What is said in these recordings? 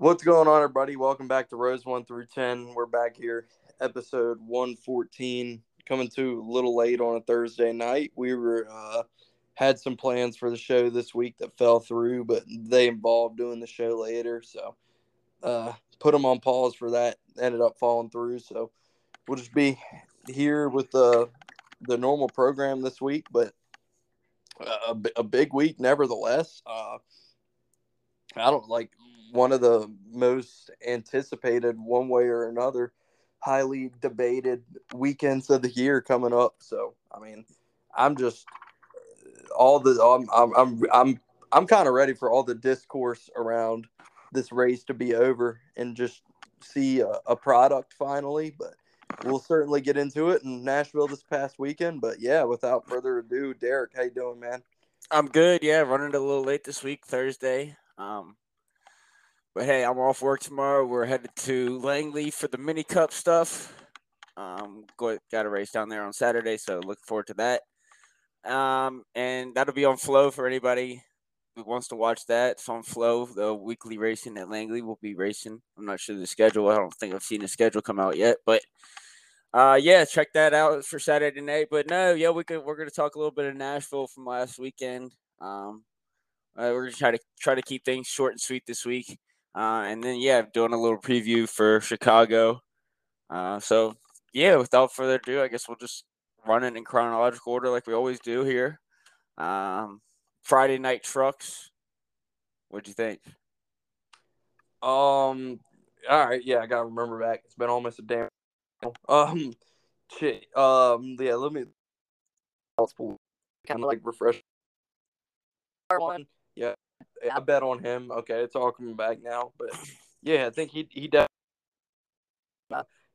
What's going on, everybody? Welcome back to Rose 1 through 10. We're back here, episode 114, coming to a little late on a Thursday night. We were uh, had some plans for the show this week that fell through, but they involved doing the show later. So uh, put them on pause for that. Ended up falling through. So we'll just be here with the, the normal program this week, but a, a big week nevertheless. Uh, I don't like one of the most anticipated one way or another, highly debated weekends of the year coming up. So I mean, I'm just all the I'm I'm I'm I'm, I'm kind of ready for all the discourse around this race to be over and just see a, a product finally. But we'll certainly get into it in Nashville this past weekend. But yeah, without further ado, Derek, how you doing, man? I'm good. Yeah, running a little late this week, Thursday. Um, but hey, I'm off work tomorrow. We're headed to Langley for the mini cup stuff. Um, got a race down there on Saturday, so looking forward to that. Um, and that'll be on Flow for anybody who wants to watch that. It's on Flow. The weekly racing at Langley will be racing. I'm not sure the schedule. I don't think I've seen the schedule come out yet, but uh, yeah, check that out for Saturday night. But no, yeah, we could. We're gonna talk a little bit of Nashville from last weekend. Um, uh, we're gonna try to try to keep things short and sweet this week. Uh, and then yeah, doing a little preview for Chicago. Uh, so yeah, without further ado, I guess we'll just run it in chronological order like we always do here. Um, Friday night trucks. What'd you think? Um. All right. Yeah, I gotta remember back. It's been almost a damn um, shit. Um, yeah. Let me. Kind of like refresh. One. Yeah, I bet on him. Okay, it's all coming back now. But yeah, I think he he definitely.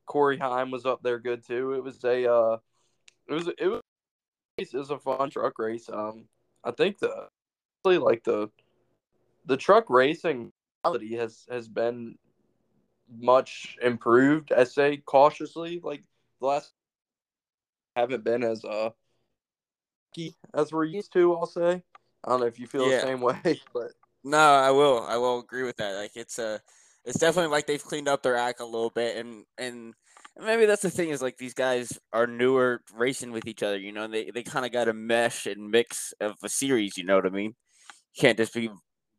Corey Heim was up there good too. It was a uh, it was it was it was a fun truck race. Um, I think the like the the truck racing quality has has been much improved. I say cautiously, like the last haven't been as uh as we're used to. I'll say. I don't know if you feel yeah. the same way, but no, I will. I will agree with that. Like it's a, uh, it's definitely like they've cleaned up their act a little bit, and and maybe that's the thing is like these guys are newer racing with each other. You know, they they kind of got a mesh and mix of a series. You know what I mean? You can't just be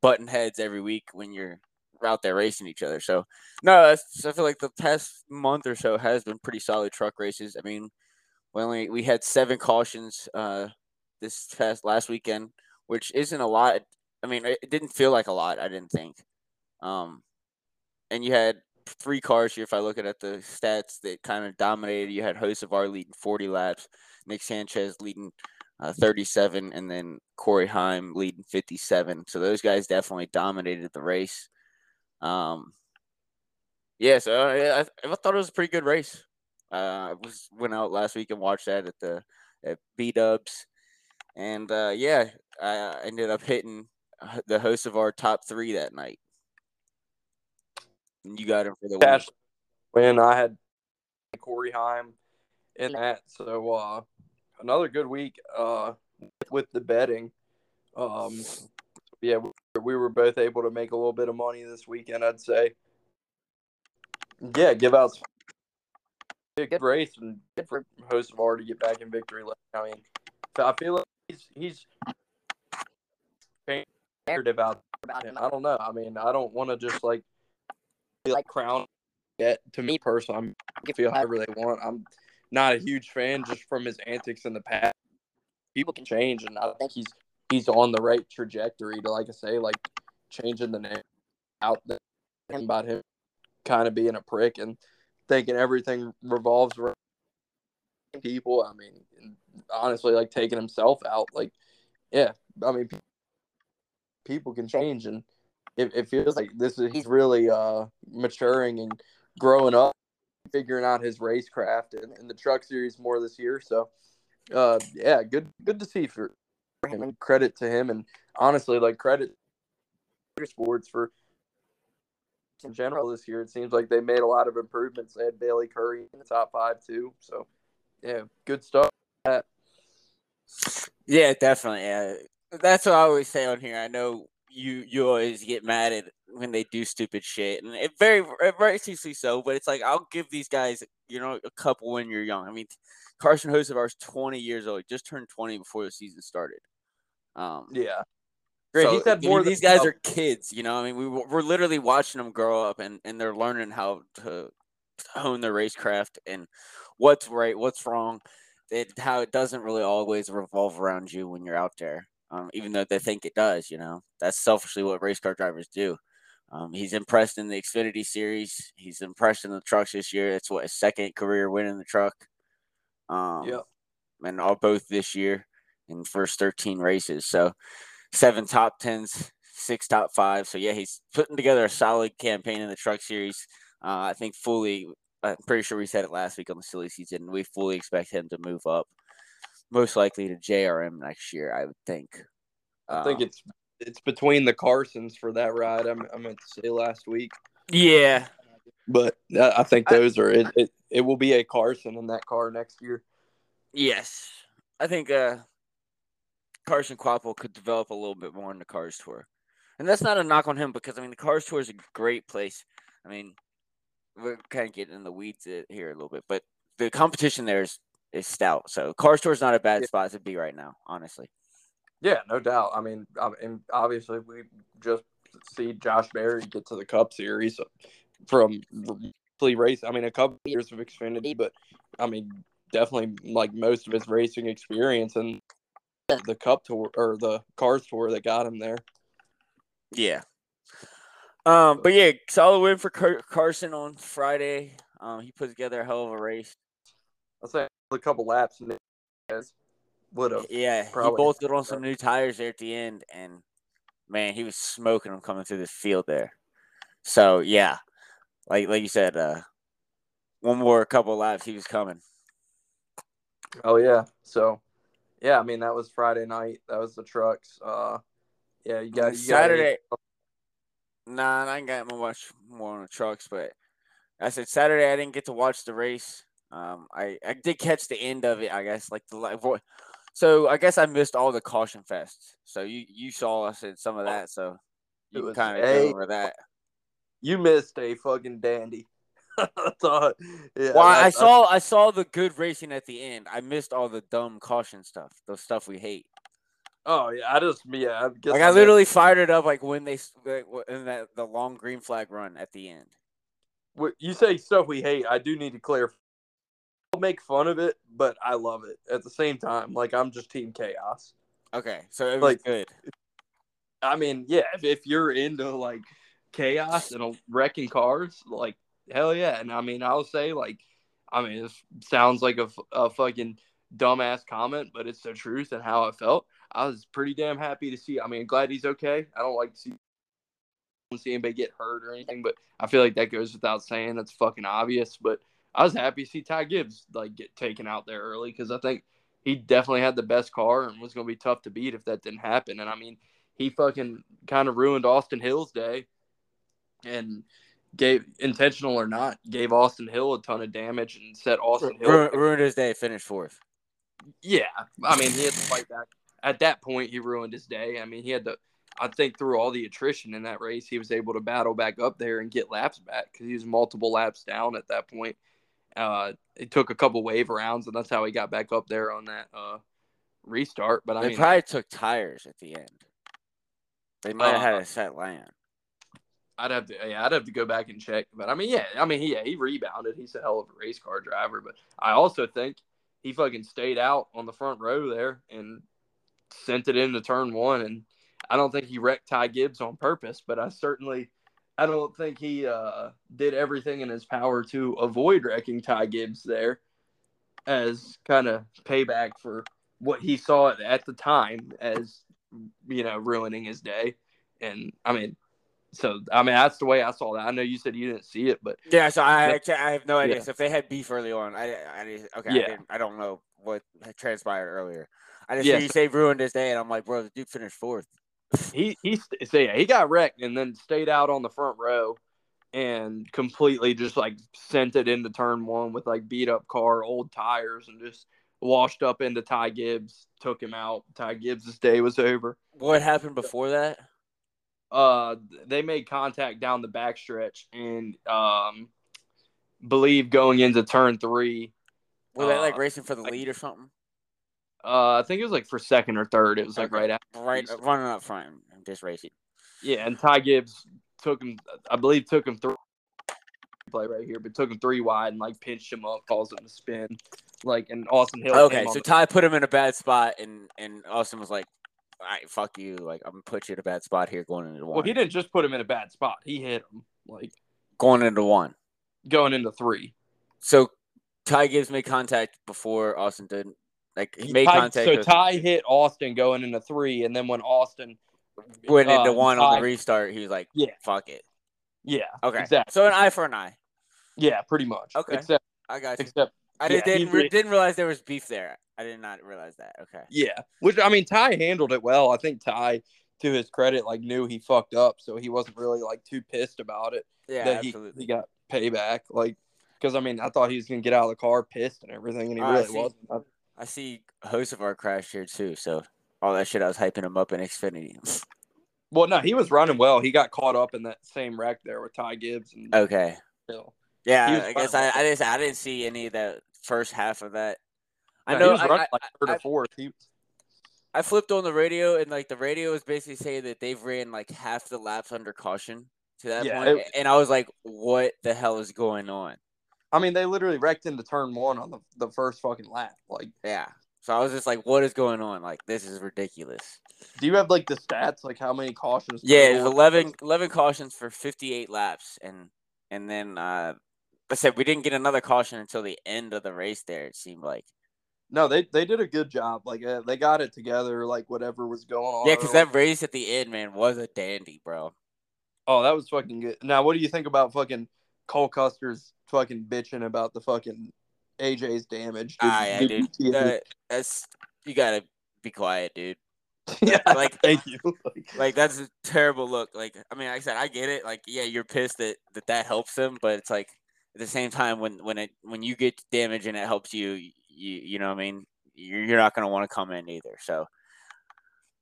button heads every week when you're out there racing each other. So no, I feel like the past month or so has been pretty solid truck races. I mean, we only we had seven cautions uh this past last weekend, which isn't a lot. I mean, it didn't feel like a lot. I didn't think. Um, and you had three cars here. If I look at the stats that kind of dominated, you had Hocevar leading 40 laps, Nick Sanchez leading uh, 37, and then Corey Heim leading 57. So those guys definitely dominated the race. Um, yeah, so I, I, I thought it was a pretty good race. Uh, I was went out last week and watched that at the at B Dubs, and uh, yeah, I ended up hitting the Hocevar top three that night. And you got him for the Cash win. I had Corey Heim in that, so uh, another good week uh, with the betting. Um, yeah, we were both able to make a little bit of money this weekend. I'd say. Yeah, give out good race and good for Hocevar to get back in victory. I mean, I feel like he's he's narrative out about him. I don't know. I mean, I don't want to just like like crown yet. To me personally, I'm feel however they want. I'm not a huge fan just from his antics in the past. People can change, and I think he's he's on the right trajectory to, like I say, like changing the name out there about him kind of being a prick and thinking everything revolves around people. I mean, honestly, like taking himself out. Like, yeah, I mean, people can change, and it, it feels like this is he's really uh maturing and growing up, figuring out his racecraft and, and the truck series more this year. So, uh, yeah, good good to see for him and credit to him and honestly like credit sports for in general this year. It seems like they made a lot of improvements. They had Bayley Currey in the top five too. So yeah, good stuff. Yeah, definitely. Yeah. That's what I always say on here. I know you you always get mad at when they do stupid shit, and it very very seriously so. But it's like I'll give these guys, you know, a couple when you're young. I mean, Carson Hocevar is 20 years old. He just turned 20 before the season started. Um, yeah. Great. So, he's had more. These guys are kids, you know. I mean, we we're literally watching them grow up, and and they're learning how to hone their racecraft and what's right, what's wrong. It, how it doesn't really always revolve around you when you're out there um, even though they think it does. You know, that's selfishly what race car drivers do. Um, he's impressed in the Xfinity series. He's impressed in the trucks this year. It's what his second career win in the truck. Um, yeah, and all both this year in first 13 races. So seven top tens, six top five. So yeah, he's putting together a solid campaign in the truck series. Uh, I think fully. I'm pretty sure we said it last week on the silly season. We fully expect him to move up most likely to JRM next year, I would think. I think um, it's it's between the Carsons for that ride. I'm I meant to say last week. Yeah, but I think those I, are it, it. It will be a Carson in that car next year. Yes, I think uh, Carson Kvapil could develop a little bit more in the Cars Tour, and that's not a knock on him because I mean the Cars Tour is a great place. I mean, we're kind of getting in the weeds here a little bit, but the competition there is is stout. So Tour is not a bad yeah. spot to be right now, honestly. Yeah, no doubt. I mean, I mean, obviously we just see Josh Berry get to the Cup Series from race. I mean, a couple years of Xfinity, but I mean, definitely like most of his racing experience and the Cup Tour or the Cars Tour that got him there. Yeah. Um, but yeah, solid win for Car- Carson on Friday. Um, he put together a hell of a race. I'll say a couple laps and would have. Yeah, probably. he bolted on some new tires there at the end, and man, he was smoking them coming through the field there. So yeah, like like you said, uh, one more couple laps, he was coming. Oh yeah, so yeah, I mean that was Friday night. That was the trucks. Uh, yeah, you got Saturday. Got nah, I ain't got much more on the trucks, but I said Saturday I didn't get to watch the race. Um, I I did catch the end of it. I guess like the like. so I guess I missed all the caution fests. So you you saw us in some of oh, that. So you kind of go over that. You missed a fucking dandy. thought, yeah, well, I, I, saw I saw the good racing at the end. I missed all the dumb caution stuff, the stuff we hate. Oh yeah, I just yeah. I guess like I, literally fired it up like when they in that the long green flag run at the end. You say stuff we hate. I do need to clarify make fun of it, but I love it at the same time. Like I'm just team chaos. Okay, so it was like, good. I mean, yeah, if, if you're into like chaos and wrecking cars, like hell yeah. And I mean, I'll say like, I mean, it sounds like a, a fucking dumbass comment, but it's the truth and how I felt. I was pretty damn happy to see. I mean, glad he's okay. I don't like to see see anybody get hurt or anything, but I feel like that goes without saying. That's fucking obvious, but I was happy to see Ty Gibbs like get taken out there early because I think he definitely had the best car and was going to be tough to beat if that didn't happen. And I mean, he fucking kind of ruined Austin Hill's day and gave intentional or not gave Austin Hill a ton of damage and set Austin Hill ruined, ruined his day. Finished fourth. Yeah, I mean he had to fight back. At that point, he ruined his day. I mean, he had to. I think through all the attrition in that race, he was able to battle back up there and get laps back because he was multiple laps down at that point. Uh, it took a couple wave rounds, and that's how he got back up there on that uh, restart. But I they mean, probably took tires at the end. They might have uh, had a set land. I'd have to, yeah, I'd have to go back and check. But I mean, yeah, I mean, he, yeah, he rebounded. He's a hell of a race car driver. But I also think he fucking stayed out on the front row there and sent it into turn one. And I don't think he wrecked Ty Gibbs on purpose, but I certainly I don't think he uh, did everything in his power to avoid wrecking Ty Gibbs there as kind of payback for what he saw at the time as you know ruining his day. And I mean, so I mean that's the way I saw that. I know you said you didn't see it, but yeah. So I I have no idea. Yeah. So if they had beef early on, I I okay. Yeah. I, I don't know what transpired earlier. I just yeah. you say ruined his day, and I'm like, bro, the dude finished fourth he he so yeah, he got wrecked and then stayed out on the front row and completely just like sent it into turn one with like beat up car, old tires, and just washed up into Ty Gibbs, took him out. Ty Gibbs' day was over. What happened before that? uh, they made contact down the backstretch and um, believe going into turn three. Were they like uh, racing for the like- lead or something? Uh, I think it was like for second or third. It was like Okay. right after. Right, running up front and just racing. Yeah, and Ty Gibbs took him. I believe took him three. Play right here, but took him three wide and like pinched him up, caused him to spin. Like and Austin Hill. Okay, so the- Ty put him in a bad spot, and and Austin was like, "All right, fuck you. Like I'm gonna put you in a bad spot here, going into one. well, he didn't just put him in a bad spot. He hit him like going into one. going into three. So Ty Gibbs made contact before Austin did. Like he made Ty- contact. so with- Ty hit Austin going into three, and then when Austin went into uh, one on the restart, he was like, Yeah. fuck it." Yeah, Okay, exactly. so an eye for an eye. Yeah, pretty much. Okay. Except, I got you. except, I yeah, did, he didn't re- didn't realize there was beef there. I did not realize that. Okay. yeah. Which I mean, Ty handled it well. I think Ty, to his credit, like knew he fucked up, so he wasn't really like too pissed about it. Yeah, that he, absolutely. he got payback. Like, because I mean, I thought he was gonna get out of the car pissed and everything, and he I really see. wasn't. I- see Hocevar crash here too. So all that shit, I was hyping him up in Xfinity. well, no, he was running well. He got caught up in that same wreck there with Ty Gibbs and okay. Hill. Yeah, I guess I, I didn't I didn't see any of that first half of that. I No, know he was I, running I, like third I- or fourth. He, I flipped on the radio and like the radio was basically saying that they've ran like half the laps under caution to that Yeah, point, it- and I was like, "What the hell is going on?" I mean, they literally wrecked into turn one on the, the first fucking lap. Like, Yeah, so I was just like, "What is going on? Like this is ridiculous." do you have like the stats, like how many cautions? Yeah, it's 11, 11 cautions for fifty eight laps, and and then uh, I said we didn't get another caution until the end of the race. There, it seemed like. No, they they did a good job. Like, uh, they got it together. Like, whatever was going on. Yeah, because that race at the end, man, was a dandy, bro. Oh, that was fucking good. Now, what do you think about fucking Cole Custer's fucking bitching about the fucking AJ's damage? Did- Ah, yeah, dude. you see? Uh, that's you gotta be quiet, dude. yeah, like- thank you. Like, Like that's a terrible look. Like I mean, like I said, I get it. Like yeah, you're pissed that that, that helps him, but it's like at the same time when when it when you get damage and it helps you, you you know what I mean. You're, you're not gonna want to come in either. So.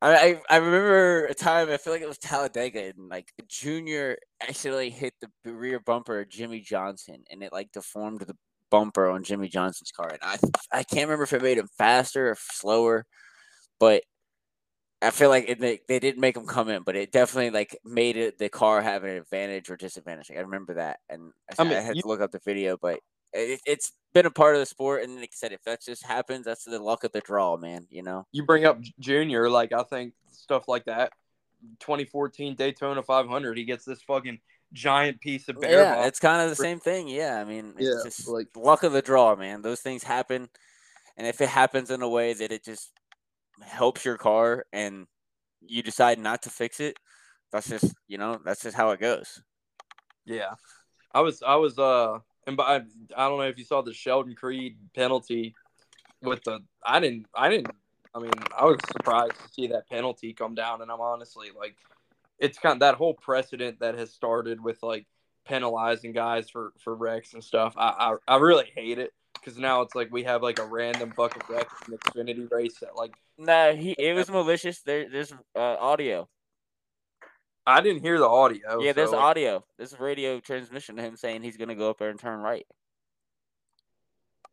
I, I remember a time I feel like it was Talladega and like Junior accidentally hit the rear bumper of Jimmie Johnson and it like deformed the bumper on Jimmie Johnson's car and I I can't remember if it made him faster or slower, but I feel like it, they, they didn't make him come in, but it definitely like made it the car have an advantage or disadvantage. Like, I remember that, and I, I said- I had you- to look up the video, but it, it's been a part of the sport. And like I said, if that just happens, that's the luck of the draw, man. You know? you bring up Junior, like I think stuff like that. 2014 Daytona 500, he gets this fucking giant piece of bear. yeah, it's kind of the same thing. Yeah, I mean, it's Yeah, just like- luck of the draw, man. Those things happen, and if it happens in a way that it just helps your car and you decide not to fix it, that's just you know that's just how it goes. Yeah, I was, I was, uh, and by, I don't know if you saw the Sheldon Creed penalty with the. I didn't, I didn't. I mean, I was surprised to see that penalty come down, and I'm honestly like, it's kind of that whole precedent that has started with like penalizing guys for for wrecks and stuff. I I, I really hate it because now it's like we have like a random fucking wreck in the Xfinity race that like No, he it was malicious. There, there's uh, audio. I didn't hear the audio. yeah, there's audio. There's radio transmission of him saying he's gonna go up there and turn right.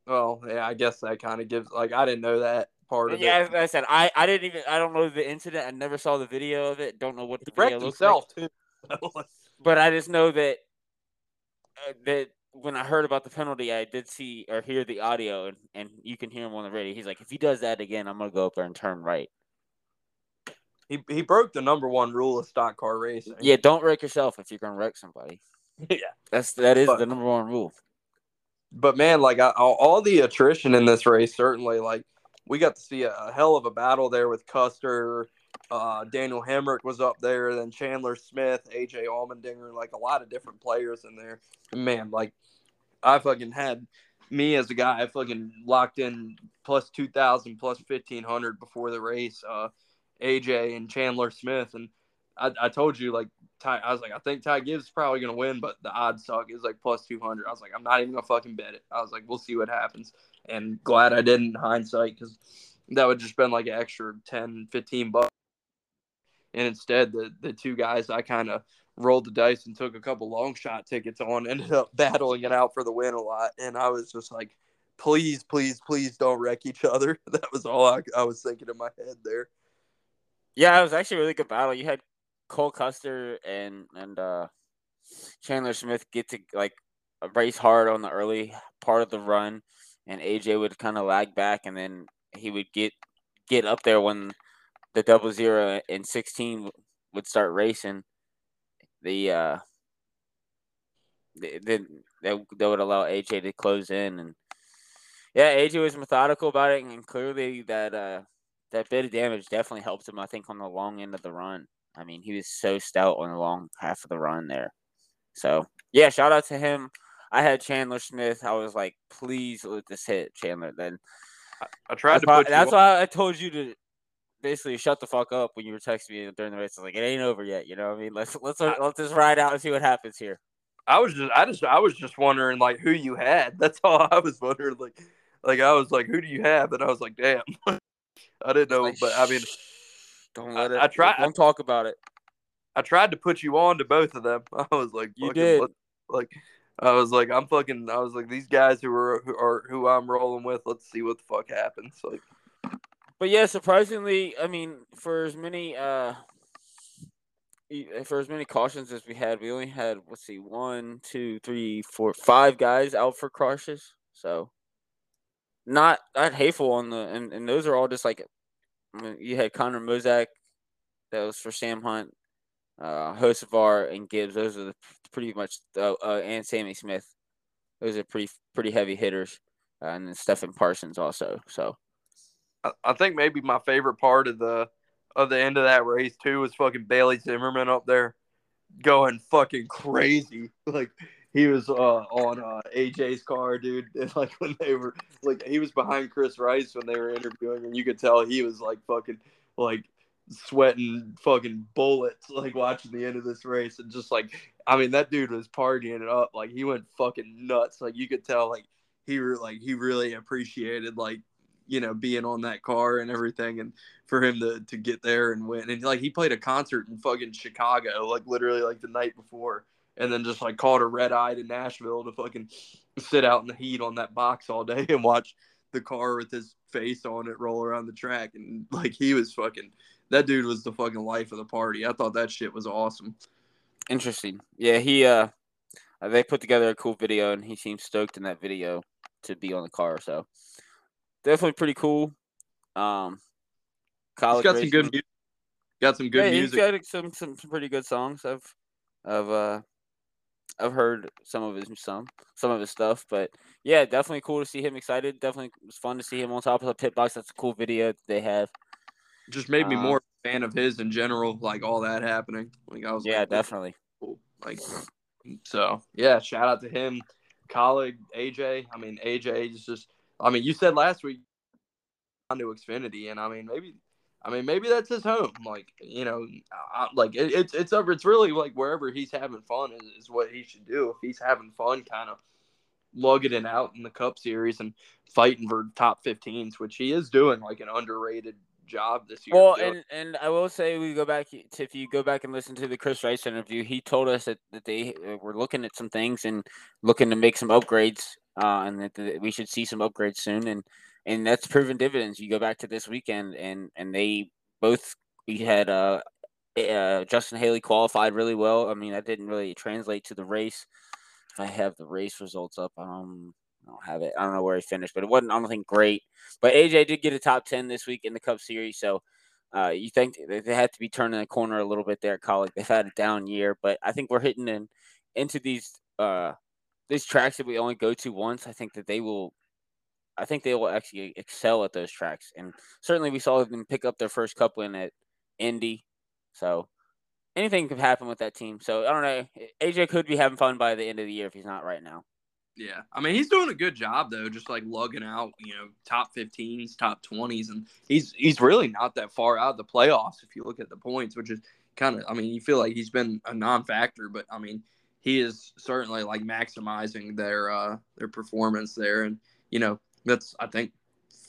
Well, yeah, I guess that kind of gives like I didn't know that part of yeah, it. as I said, I, I didn't even I don't know the incident. I never saw the video of it. Don't know what He the video wrecked looks himself like. too. But I just know that uh, that when I heard about the penalty, I did see or hear the audio, and, and you can hear him on the radio. He's like, if he does that again, I'm gonna go up there and turn right. He he broke the number one rule of stock car racing. Yeah, don't wreck yourself if you're gonna wreck somebody. yeah. That's that is But- the number one rule. But man, like I, all, the attrition in this race, certainly, like we got to see a, a hell of a battle there with Custer. Uh, Daniel Hemric was up there, then Chandler Smith, AJ Allmendinger, like a lot of different players in there. Man, like I fucking had me as a guy, I fucking locked in plus two thousand, plus fifteen hundred before the race. Uh, AJ and Chandler Smith, and I, I told you like Ty, I was like, I think Ty Gibbs is probably gonna win, but the odds suck. Was like plus two hundred. I was like, I'm not even gonna fucking bet it. I was like, we'll see what happens. And glad I didn't in hindsight because that would just been like an extra 10, 15 bucks. and instead the the two guys I kind of rolled the dice and took a couple long shot tickets on ended up battling it out for the win a lot, and I was just like, please, please, please don't wreck each other. That was all I, I was thinking in my head there. Yeah, it was actually a really good battle. You had Cole Custer and and uh, Chandler Smith get to like race hard on the early part of the run, and AJ would kind of lag back, and then he would get get up there when the double zero and sixteen would start racing. The uh, then they, they would allow AJ to close in, and yeah, AJ was methodical about it, and clearly that uh that bit of damage definitely helped him. I think on the long end of the run. I mean, he was so stout on the long half of the run there. So yeah, shout out to him. I had Chandler Smith. I was like, please let this hit Chandler. Then I, I tried that's to why, that's why I told you to basically shut the fuck up when you were texting me during the race. I was like, it ain't over yet. You know what I mean? Let's let's I- let's just ride out and see what happens here. I was just I just I was just wondering like who you had. That's all I was wondering. Like like I was like, who do you have? And I was like, damn. I didn't know, Like, but I mean don't I- let it. I try- Don't talk about it. I tried to put you on to both of them. I was like, You did. let- like I was like, I'm fucking. I was like, these guys who are who are who I'm rolling with. Let's see what the fuck happens. Like, But yeah, surprisingly, I mean, for as many uh for as many cautions as we had, we only had let's see, one, two, three, four, five guys out for crashes. So not not hateful on the and, and those are all just like you had Connor Mosack, that was for Sam Hunt, uh Hocevar and Gibbs. Those are the pretty much uh, uh and Sammy Smith. Those are pretty pretty heavy hitters. Uh, and then Stephen Parsons also. So I, I think maybe my favorite part of the of the end of that race too was fucking Bailey Zimmerman up there going fucking crazy. Like he was uh, on uh, AJ's car, dude. And like when they were like he was behind Chris Rice when they were interviewing, and you could tell he was like fucking like sweating fucking bullets like watching the end of this race. And just like I mean that dude was partying it up. Like he went fucking nuts. Like you could tell like he re- like he really appreciated like you know being on that car and everything and for him to to get there and win. And like he played a concert in fucking Chicago like literally like the night before and then just like caught a red eye to Nashville to fucking sit out in the heat on that box all day and watch the car with his face on it roll around the track and like he was fucking that dude was the fucking life of the party. I thought that shit was awesome. Interesting. Yeah, he uh uh, they put together a cool video and he seemed stoked in that video to be on the car, so definitely pretty cool. Um He's college got some good music. Got some good yeah, music. He's got some, some some pretty good songs. I've I've uh I've heard some of his some some of his stuff, but yeah, definitely cool to see him excited. Definitely was fun to see him on top of the pit box. That's a cool video that they have. Just made me Um, more fan of his in general. Like all that happening. Like I was. Yeah, like, definitely. Cool. Like so. Yeah. Shout out to him, Kaulig AJ. I mean AJ is just. I mean you said last week on to Xfinity, and I mean maybe. I mean, maybe that's his home. Like, you know, I, like it, it's it's. It's really like wherever he's having fun is, is what he should do. If he's having fun, kind of lugging it out in the Cup Series and fighting for top 15s, which he is doing like an underrated job this year. Well, and and I will say we go back to if you go back and listen to the Chris Rice interview, he told us that, that they uh, were looking at some things and looking to make some upgrades, uh, and that, that we should see some upgrades soon, and and that's proven dividends. You go back to this weekend, and and they both we had uh, uh Justin Haley qualified really well. I mean, that didn't really translate to the race. If I have the race results up, um, I don't have it. I don't know where he finished, but it wasn't. I don't think great. But AJ did get a top ten this week in the Cup Series, so uh, you think they had to be turning the corner a little bit there at Kaulig. They've had a down year, but I think we're hitting in into these uh these tracks that we only go to once. I think that they will. I think they will actually excel at those tracks, and certainly we saw them pick up their first cup win at Indy. So anything could happen with that team. So I don't know. AJ could be having fun by the end of the year if he's not right now. Yeah, I mean he's doing a good job though, just like lugging out, you know, top 15s, top 20s, and he's he's really not that far out of the playoffs if you look at the points, which is kind of, I mean, you feel like he's been a non-factor, but I mean he is certainly like maximizing their uh their performance there, and you know that's I think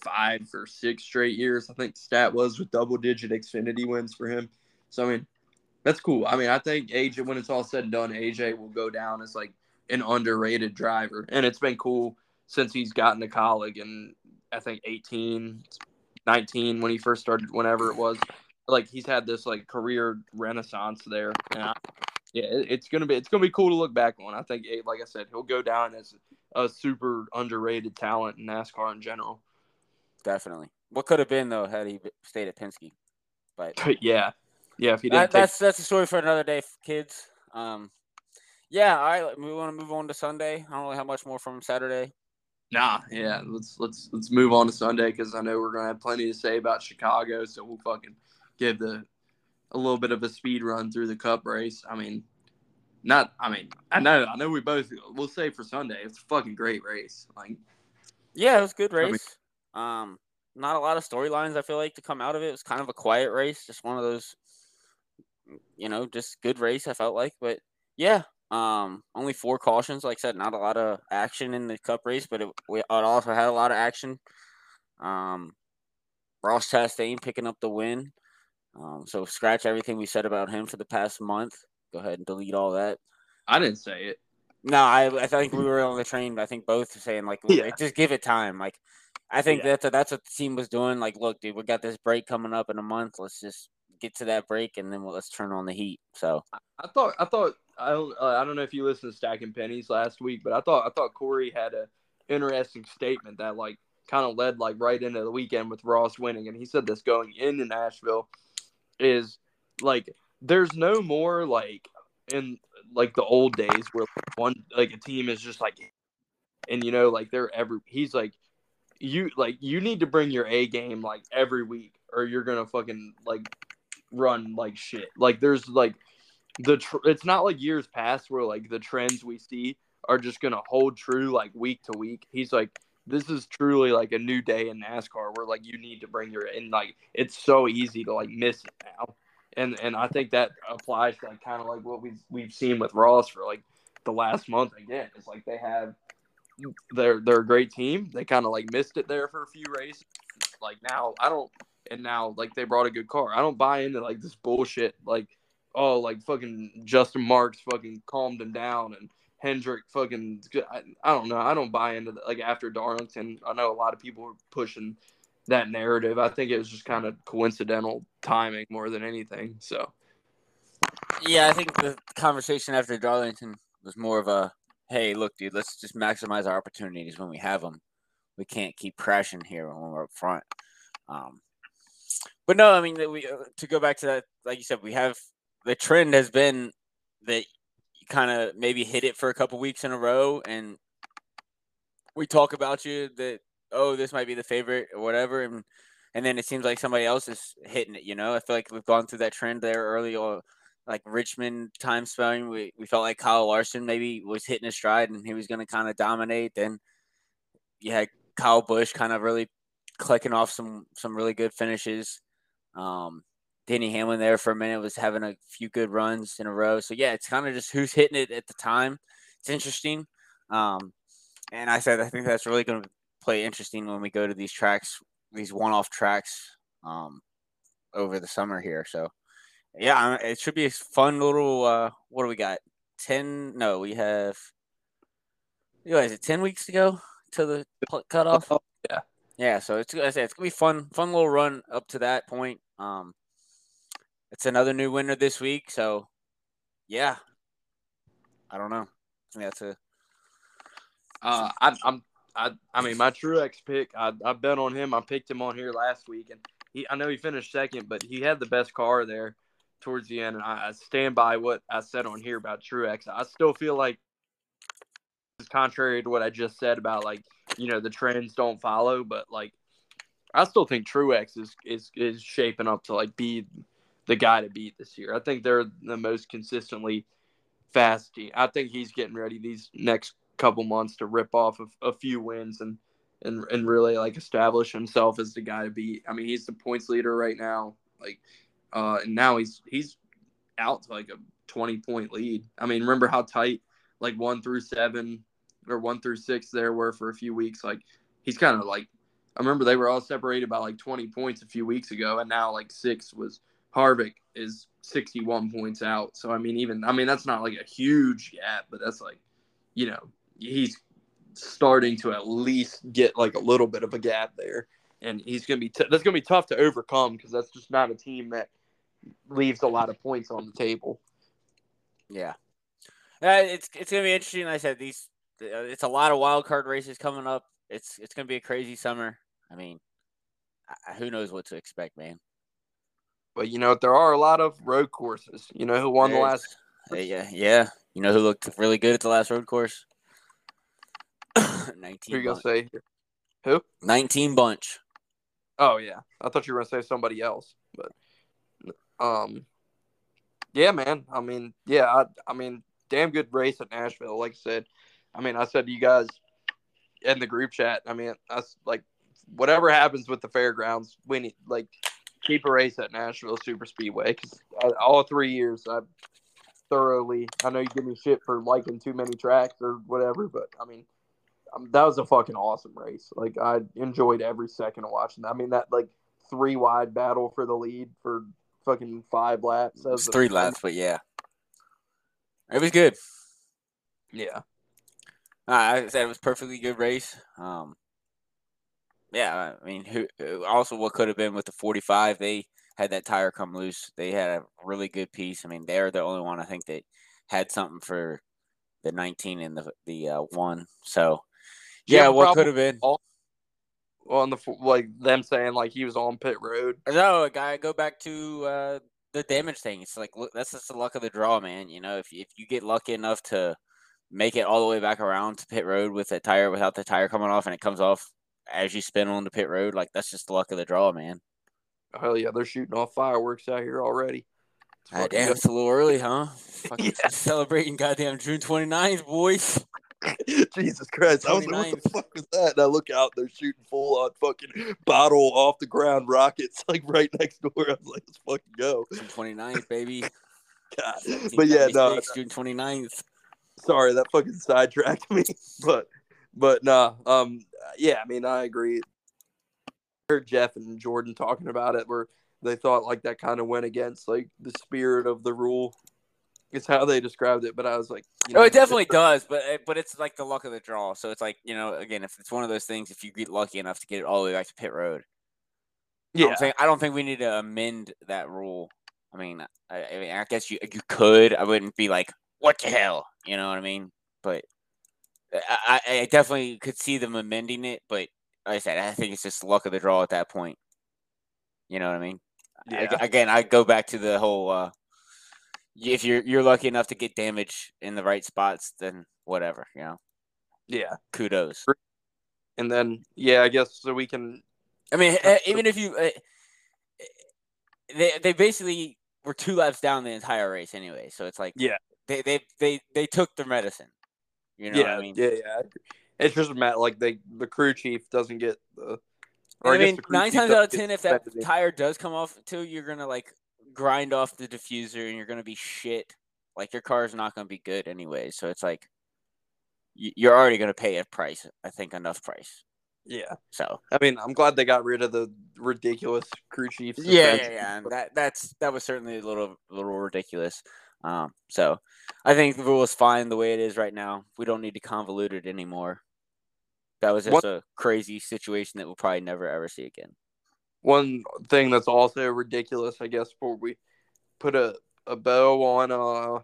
five or six straight years I think stat was with double-digit Xfinity wins for him, So I mean, that's cool. I mean, I think AJ, when it's all said and done, AJ will go down as like an underrated driver, and it's been cool since he's gotten to Kaulig and I think 18, 19 when he first started, whenever it was. Like he's had this like career renaissance there. And yeah, it's gonna be it's gonna be cool to look back on. I think, like I said, he'll go down as a super underrated talent in NASCAR in general. Definitely. What could have been though had he stayed at Penske? But yeah, yeah. If he didn't, that, take... that's that's a story for another day, kids. Um, yeah. All right, we want to move on to Sunday. I don't really have much more from Saturday. Nah, yeah. Let's let's let's move on to Sunday because I know we're gonna have plenty to say about Chicago. So we'll fucking give the a little bit of a speed run through the Cup race. I mean, not. I mean, I know. I know. We both. We'll say for Sunday, it's a fucking great race. Like, yeah, it was a good race. I mean, um, not a lot of storylines. I feel like to come out of it. It was kind of a quiet race, just one of those, you know, just good race. I felt like, but yeah, um, only four cautions. Like I said, not a lot of action in the Cup race, but it, we, it also had a lot of action. Um, Ross Chastain picking up the win. Um, so scratch everything we said about him for the past month. Go ahead and delete all that. I didn't say it. No, I I think we were on the train. I think both saying like, yeah. just give it time. Like, I think yeah. that's that's what the team was doing. Like, look, dude, we got this break coming up in a month. Let's just get to that break and then we'll, let's turn on the heat. So I thought I thought I don't uh, I don't know if you listened to Stacking Pennies last week, but I thought I thought Corey had a interesting statement that like kind of led like right into the weekend with Ross winning, and he said this going into Nashville is like there's no more like in like the old days where one like a team is just like and you know like they're every he's like you like you need to bring your A game like every week or you're gonna fucking like run like shit. Like there's like the tr- it's not like years past where like the trends we see are just gonna hold true like week to week. He's like this is truly like a new day in NASCAR where like you need to bring your and like it's so easy to like miss it now. And and I think that applies to like kind of like what we've we've seen with Ross for like the last month again. It's like they have they're they're a great team. They kind of like missed it there for a few races. Like now I don't and now like they brought a good car. I don't buy into like this bullshit like oh like fucking Justin Marks fucking calmed him down and Hendrick fucking I, I don't know. I don't buy into the, like after Darlington. I know a lot of people are pushing that narrative. I think it was just kind of coincidental timing more than anything. So yeah, I think the conversation after Darlington was more of a hey, look, dude, let's just maximize our opportunities when we have them. We can't keep crashing here when we're up front. Um, but no, I mean, we uh, to go back to that, like you said, we have the trend has been that kind of maybe hit it for a couple weeks in a row, and we talk about you that oh, this might be the favorite or whatever, and and then it seems like somebody else is hitting it. You know, I feel like we've gone through that trend there early, or like Richmond time spelling. We we felt like Kyle Larson maybe was hitting a stride and he was going to kind of dominate. Then you had Kyle Busch kind of really clicking off some some really good finishes. Um, Denny Hamlin there for a minute was having a few good runs in a row. So yeah, it's kind of just who's hitting it at the time. It's interesting. Um, and I said I think that's really going to play interesting when we go to these tracks, these one-off tracks, um, over the summer here. So yeah, it should be a fun little. Uh, what do we got? Ten? No, we have. You is it ten weeks to go to the cutoff. Yeah, yeah. So it's I say it's gonna be fun, fun little run up to that point. Um, it's another new winner this week, so yeah. I don't know. I that's a. Uh, I, I'm I I mean my Truex pick. I I bet on him. I picked him on here last week, and he I know he finished second, but he had the best car there towards the end, and I, I stand by what I said on here about Truex. I still feel like it's contrary to what I just said about like you know the trends don't follow, but like I still think Truex is is is shaping up to like be the guy to beat this year. I think they're the most consistently fast team. I think he's getting ready these next couple months to rip off a, a few wins and and and really like establish himself as the guy to beat. I mean, he's the points leader right now. Like, uh, and now he's he's out to like a twenty point lead. I mean, remember how tight like one through seven or one through six there were for a few weeks. Like, he's kind of like I remember they were all separated by like twenty points a few weeks ago, and now like six was Harvick, is 61 points out. So I mean, even I mean that's not like a huge gap, but that's like, you know, he's starting to at least get like a little bit of a gap there, and he's gonna be t- that's gonna be tough to overcome because that's just not a team that leaves a lot of points on the table. Yeah, uh, it's it's gonna be interesting. Like I said these, uh, it's a lot of wild card races coming up. It's it's gonna be a crazy summer. I mean, who knows what to expect, man. But you know, there are a lot of road courses. You know who won the last? Yeah, yeah. You know who looked really good at the last road course? Nineteen. Who you gonna say? Who? Nineteen bunch. Oh yeah, I thought you were gonna say somebody else, but um, yeah, man. I mean, yeah, I, I mean, damn good race at Nashville. Like I said, I mean, I said to you guys in the group chat. I mean, that's like whatever happens with the fairgrounds, we need like keep a race at Nashville Super Speedway because all three years I thoroughly. I know you give me shit for liking too many tracks or whatever, but I mean, um, that was a fucking awesome race. Like I enjoyed every second of watching. That. I mean, that like three wide battle for the lead for fucking five laps. That was three laps, but yeah, it was good. Yeah, I said it was perfectly good race. Um, yeah, I mean, who also what could have been with the 45, they had that tire come loose. They had a really good piece. I mean, they're the only one I think that had something for the 19 and the the uh, one. So, yeah, what could have been? All, on the like them saying like he was on pit road. No, a guy, go back to uh, the damage thing. It's like look, that's just the luck of the draw, man. You know, if if you get lucky enough to make it all the way back around to pit road with a tire without the tire coming off and it comes off as you spin on the pit road. Like that's just the luck of the draw, man. Hell yeah, they're shooting off fireworks out here already. It's ah, damn, it's a little early, huh? yeah. Celebrating goddamn June 29th, boys. Jesus Christ. I was like, what the fuck was that? And I look out, they're shooting full on fucking bottle off the ground rockets, like right next door. I was like, let's fucking go. June 29th, baby. God. But yeah, no. June 29th. Sorry, that fucking sidetracked me. But but nah, um, yeah, I mean, I agree. I heard Jeff and Jordan talking about it, where they thought like that kind of went against like the spirit of the rule. It's how they described it, but I was like, you know, oh, it definitely does, but eh, but it's like the luck of the draw. So it's like you know, again, if it's one of those things, if you get lucky enough to get it all the way back to pit road, yeah, I don't think, I don't think we need to amend that rule. I mean, I, I mean, I guess you you could. I wouldn't be like, what the hell, you know what I mean? But I, I definitely could see them amending it, but like I said, I think it's just luck of the draw at that point. You know what I mean? Yeah. I, again, I go back to the whole uh, if you're you're lucky enough to get damage in the right spots, then whatever, you know. Yeah. Kudos. And then yeah, I guess so we can. I mean, even if you, uh, they they basically were two laps down the entire race anyway, so it's like yeah, they they they they took their medicine. You know yeah, I mean? Yeah, yeah. It's just Matt like they the crew chief doesn't get the. I, I mean, nine times out of ten, if that tire does come off too, you're gonna like grind off the diffuser and you're gonna be shit. Like your car is not gonna be good anyway. So it's like you're already gonna pay a price. I think enough price. Yeah. So I mean, I'm glad they got rid of the ridiculous crew chiefs. Yeah, yeah, yeah. And that that's that was certainly a little little ridiculous. Um, so I think the rule is fine the way it is right now. We don't need to convolute it anymore. That was just a crazy situation that we'll probably never ever see again. One thing that's also ridiculous, I guess, before we put a, a bow on uh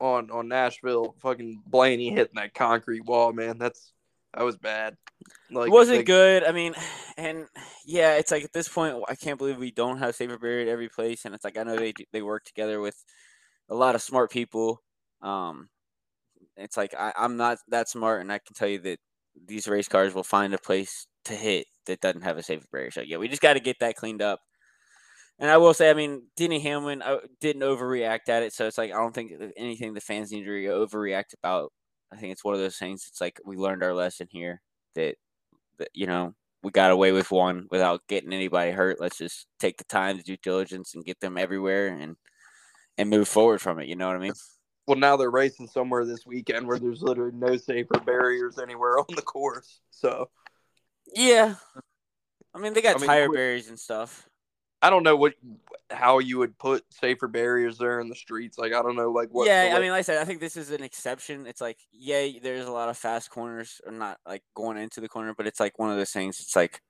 on on Nashville, fucking Blaney hitting that concrete wall, man. That's that was bad. Like, it wasn't like, good. I mean, and yeah, it's like at this point, I can't believe we don't have safer barrier at every place. And it's like I know they they work together with a lot of smart people. Um, it's like I, I'm not that smart, and I can tell you that these race cars will find a place to hit that doesn't have a safety barrier. So yeah, we just got to get that cleaned up. And I will say, I mean, Denny Hamlin didn't overreact at it, so it's like I don't think anything the fans need to overreact about. I think it's one of those things. It's like we learned our lesson here that, that you know we got away with one without getting anybody hurt. Let's just take the time to do diligence and get them everywhere and and move forward from it. You know what I mean? Well, now they're racing somewhere this weekend where there's literally no safer barriers anywhere on the course. So, yeah, I mean they got I mean, tire barriers and stuff. I don't know what how you would put safer barriers there in the streets. Like I don't know, like what. Yeah, I mean, like I said, I think this is an exception. It's like, yeah, there's a lot of fast corners, or not like going into the corner, but it's like one of those things. It's like,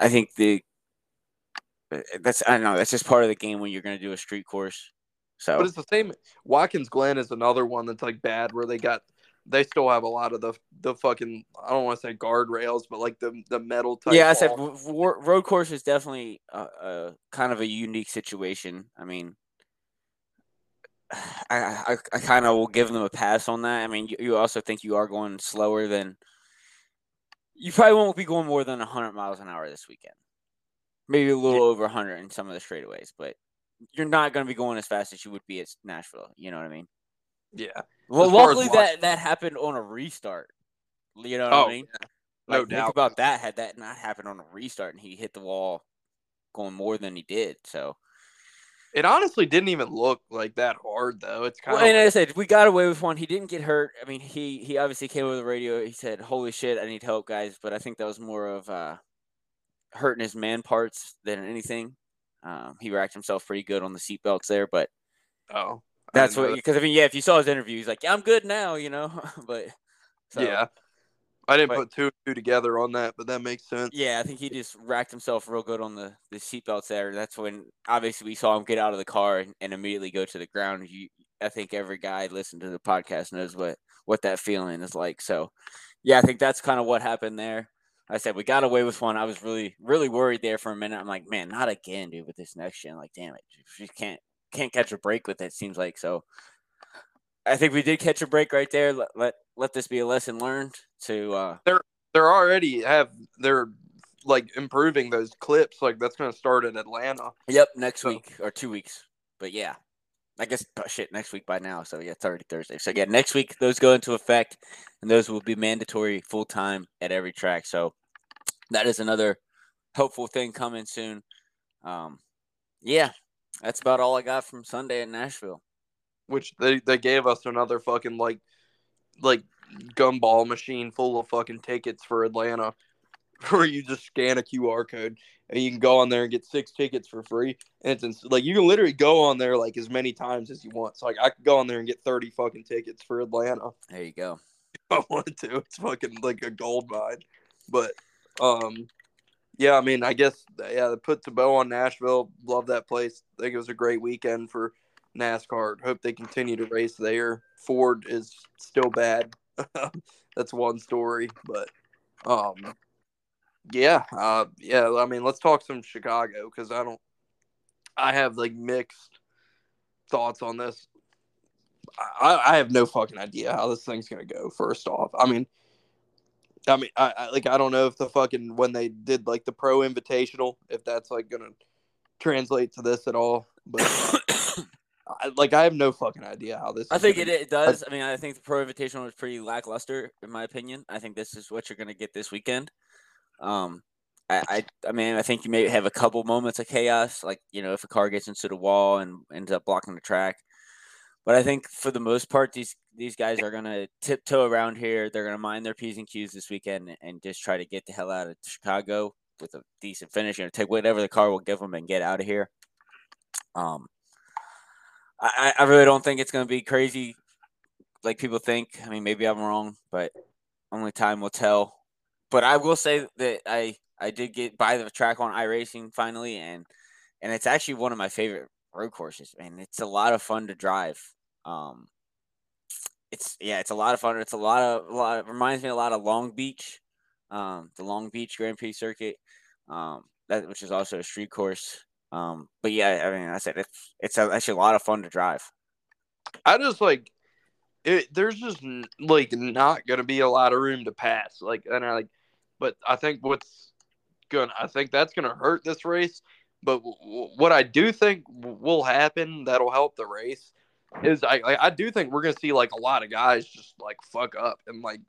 I think the that's I don't know. That's just part of the game when you're going to do a street course. So, but it's the same. Watkins Glen is another one that's like bad, where they got they still have a lot of the the fucking I don't want to say guardrails, but like the the metal type. Yeah, I said road course is definitely a, a, kind of a unique situation. I mean, I I, I kind of will give them a pass on that. I mean, you, you also think you are going slower than you probably won't be going more than 100 miles an hour this weekend. Maybe a little over 100 in some of the straightaways, but you're not going to be going as fast as you would be at Nashville. You know what I mean? Yeah. Well, luckily that that happened on a restart. You know what oh, I mean? Yeah. No like, doubt. Think about that. Had that not happened on a restart and he hit the wall going more than he did, so it honestly didn't even look like that hard though. It's kind well, of. And like... I said, we got away with one. He didn't get hurt. I mean, he he obviously came over the radio. He said, "Holy shit, I need help, guys!" But I think that was more of uh, hurting his man parts than anything. Um, he racked himself pretty good on the seatbelts there, but oh, that's what because I mean, yeah, if you saw his interview, he's like, "Yeah, I'm good now," you know. but so, yeah, I didn't but, put two two together on that, but that makes sense. Yeah, I think he just racked himself real good on the the seatbelts there. That's when obviously we saw him get out of the car and, and immediately go to the ground. You, I think every guy listening to the podcast knows what what that feeling is like. So, yeah, I think that's kind of what happened there. I said we got away with one. I was really, really worried there for a minute. I'm like, man, not again, dude, with this next gen. Like, damn it, she can't can't catch a break with it. Seems like so. I think we did catch a break right there. Let let, let this be a lesson learned to. Uh, they're they're already have they're like improving those clips. Like that's going to start in Atlanta. Yep, next so. week or two weeks. But yeah, I guess oh, shit next week by now. So yeah, it's already Thursday. So yeah, next week those go into effect, and those will be mandatory full time at every track. So that is another hopeful thing coming soon. Um, yeah, that's about all I got from Sunday in Nashville. Which they, they gave us another fucking like like gumball machine full of fucking tickets for Atlanta where you just scan a QR code and you can go on there and get six tickets for free. And it's like you can literally go on there like as many times as you want. So like I could go on there and get 30 fucking tickets for Atlanta. There you go. If I wanted to. It's fucking like a gold mine. But um yeah, I mean, I guess yeah, it puts a bow on Nashville. Love that place. I think it was a great weekend for NASCAR. Hope they continue to race there. Ford is still bad. That's one story, but um, yeah, uh, yeah. I mean, let's talk some Chicago because I don't. I have like mixed thoughts on this. I, I have no fucking idea how this thing's gonna go. First off, I mean, I mean, I, I, like I don't know if the fucking when they did like the pro invitational, if that's like gonna translate to this at all. But I, like I have no fucking idea how this. I think it, it does. I mean, I think the pro invitational was pretty lackluster in my opinion. I think this is what you're gonna get this weekend. Um, I, I, I mean, I think you may have a couple moments of chaos, like you know, if a car gets into the wall and ends up blocking the track. But I think for the most part, these these guys are gonna tiptoe around here. They're gonna mind their p's and q's this weekend and just try to get the hell out of Chicago with a decent finish. You know, take whatever the car will give them and get out of here. Um, I I really don't think it's gonna be crazy like people think. I mean, maybe I'm wrong, but only time will tell. But I will say that I I did get by the track on iRacing finally, and and it's actually one of my favorite road courses. Man, it's a lot of fun to drive. Um, it's yeah, it's a lot of fun. It's a lot of a lot. Of, reminds me a lot of Long Beach, um, the Long Beach Grand Prix circuit, um, that which is also a street course. Um, but yeah, I mean, I said it's it's actually a lot of fun to drive. I just like it. There's just like not gonna be a lot of room to pass. Like, and I like, but I think what's gonna, I think that's gonna hurt this race. But w- what I do think will happen that'll help the race is I I do think we're gonna see like a lot of guys just like fuck up and like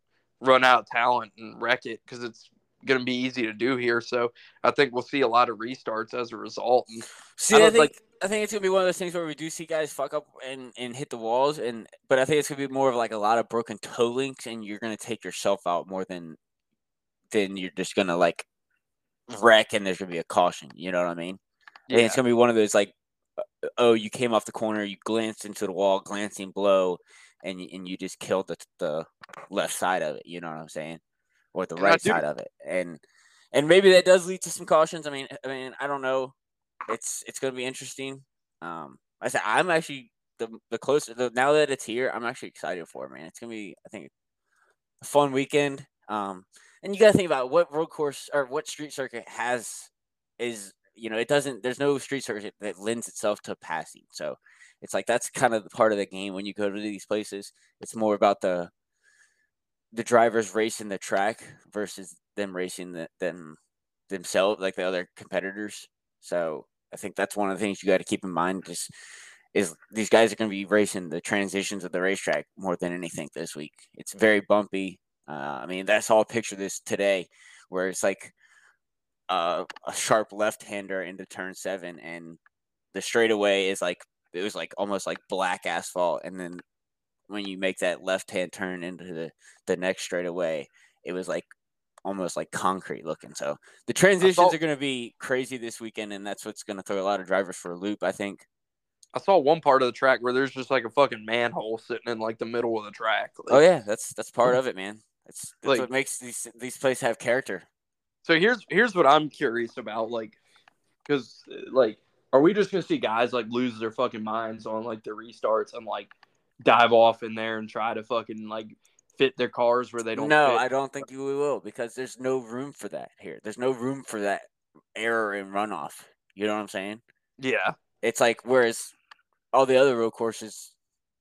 run out talent and wreck it because it's gonna be easy to do here. So I think we'll see a lot of restarts as a result. And see, I, I think like, I think it's gonna be one of those things where we do see guys fuck up and and hit the walls, and but I think it's gonna be more of like a lot of broken toe links, and you're gonna take yourself out more than than you're just gonna like wreck, and there's gonna be a caution. You know what I mean? Yeah. And it's gonna be one of those like, uh, oh, you came off the corner, you glanced into the wall, glancing blow, and and you just killed the the left side of it. You know what I'm saying, or the right side of it, and and maybe that does lead to some cautions. I mean, I mean, I don't know. It's it's gonna be interesting. Um, I said I'm actually the the closer the, now that it's here, I'm actually excited for it, man. It's gonna be I think a fun weekend. Um, and you got to think about what road course or what street circuit has is you know it doesn't there's no street circuit that lends itself to passing. So it's like that's kind of the part of the game when you go to these places. It's more about the the drivers racing the track versus them racing the, them themselves like the other competitors. So i think that's one of the things you got to keep in mind just is these guys are going to be racing the transitions of the racetrack more than anything this week. It's very bumpy uh, I mean, that's all I picture this today, where it's like uh, a sharp left hander into turn seven, and the straightaway is like it was like almost like black asphalt, and then when you make that left hand turn into the the next straightaway, it was like almost like concrete looking. So the transitions saw, are going to be crazy this weekend, and that's what's going to throw a lot of drivers for a loop. I think. I saw one part of the track where there's just like a fucking manhole sitting in like the middle of the track. Like, oh yeah, that's that's part of it, man. That's, that's like, what makes these these plays have character. So here's here's what I'm curious about, like, because like, are we just gonna see guys like lose their fucking minds on like the restarts and like dive off in there and try to fucking like fit their cars where they don't? No, fit? I don't think you will because there's no room for that here. There's no room for that error and runoff. You know what I'm saying? Yeah. It's like whereas all the other road courses,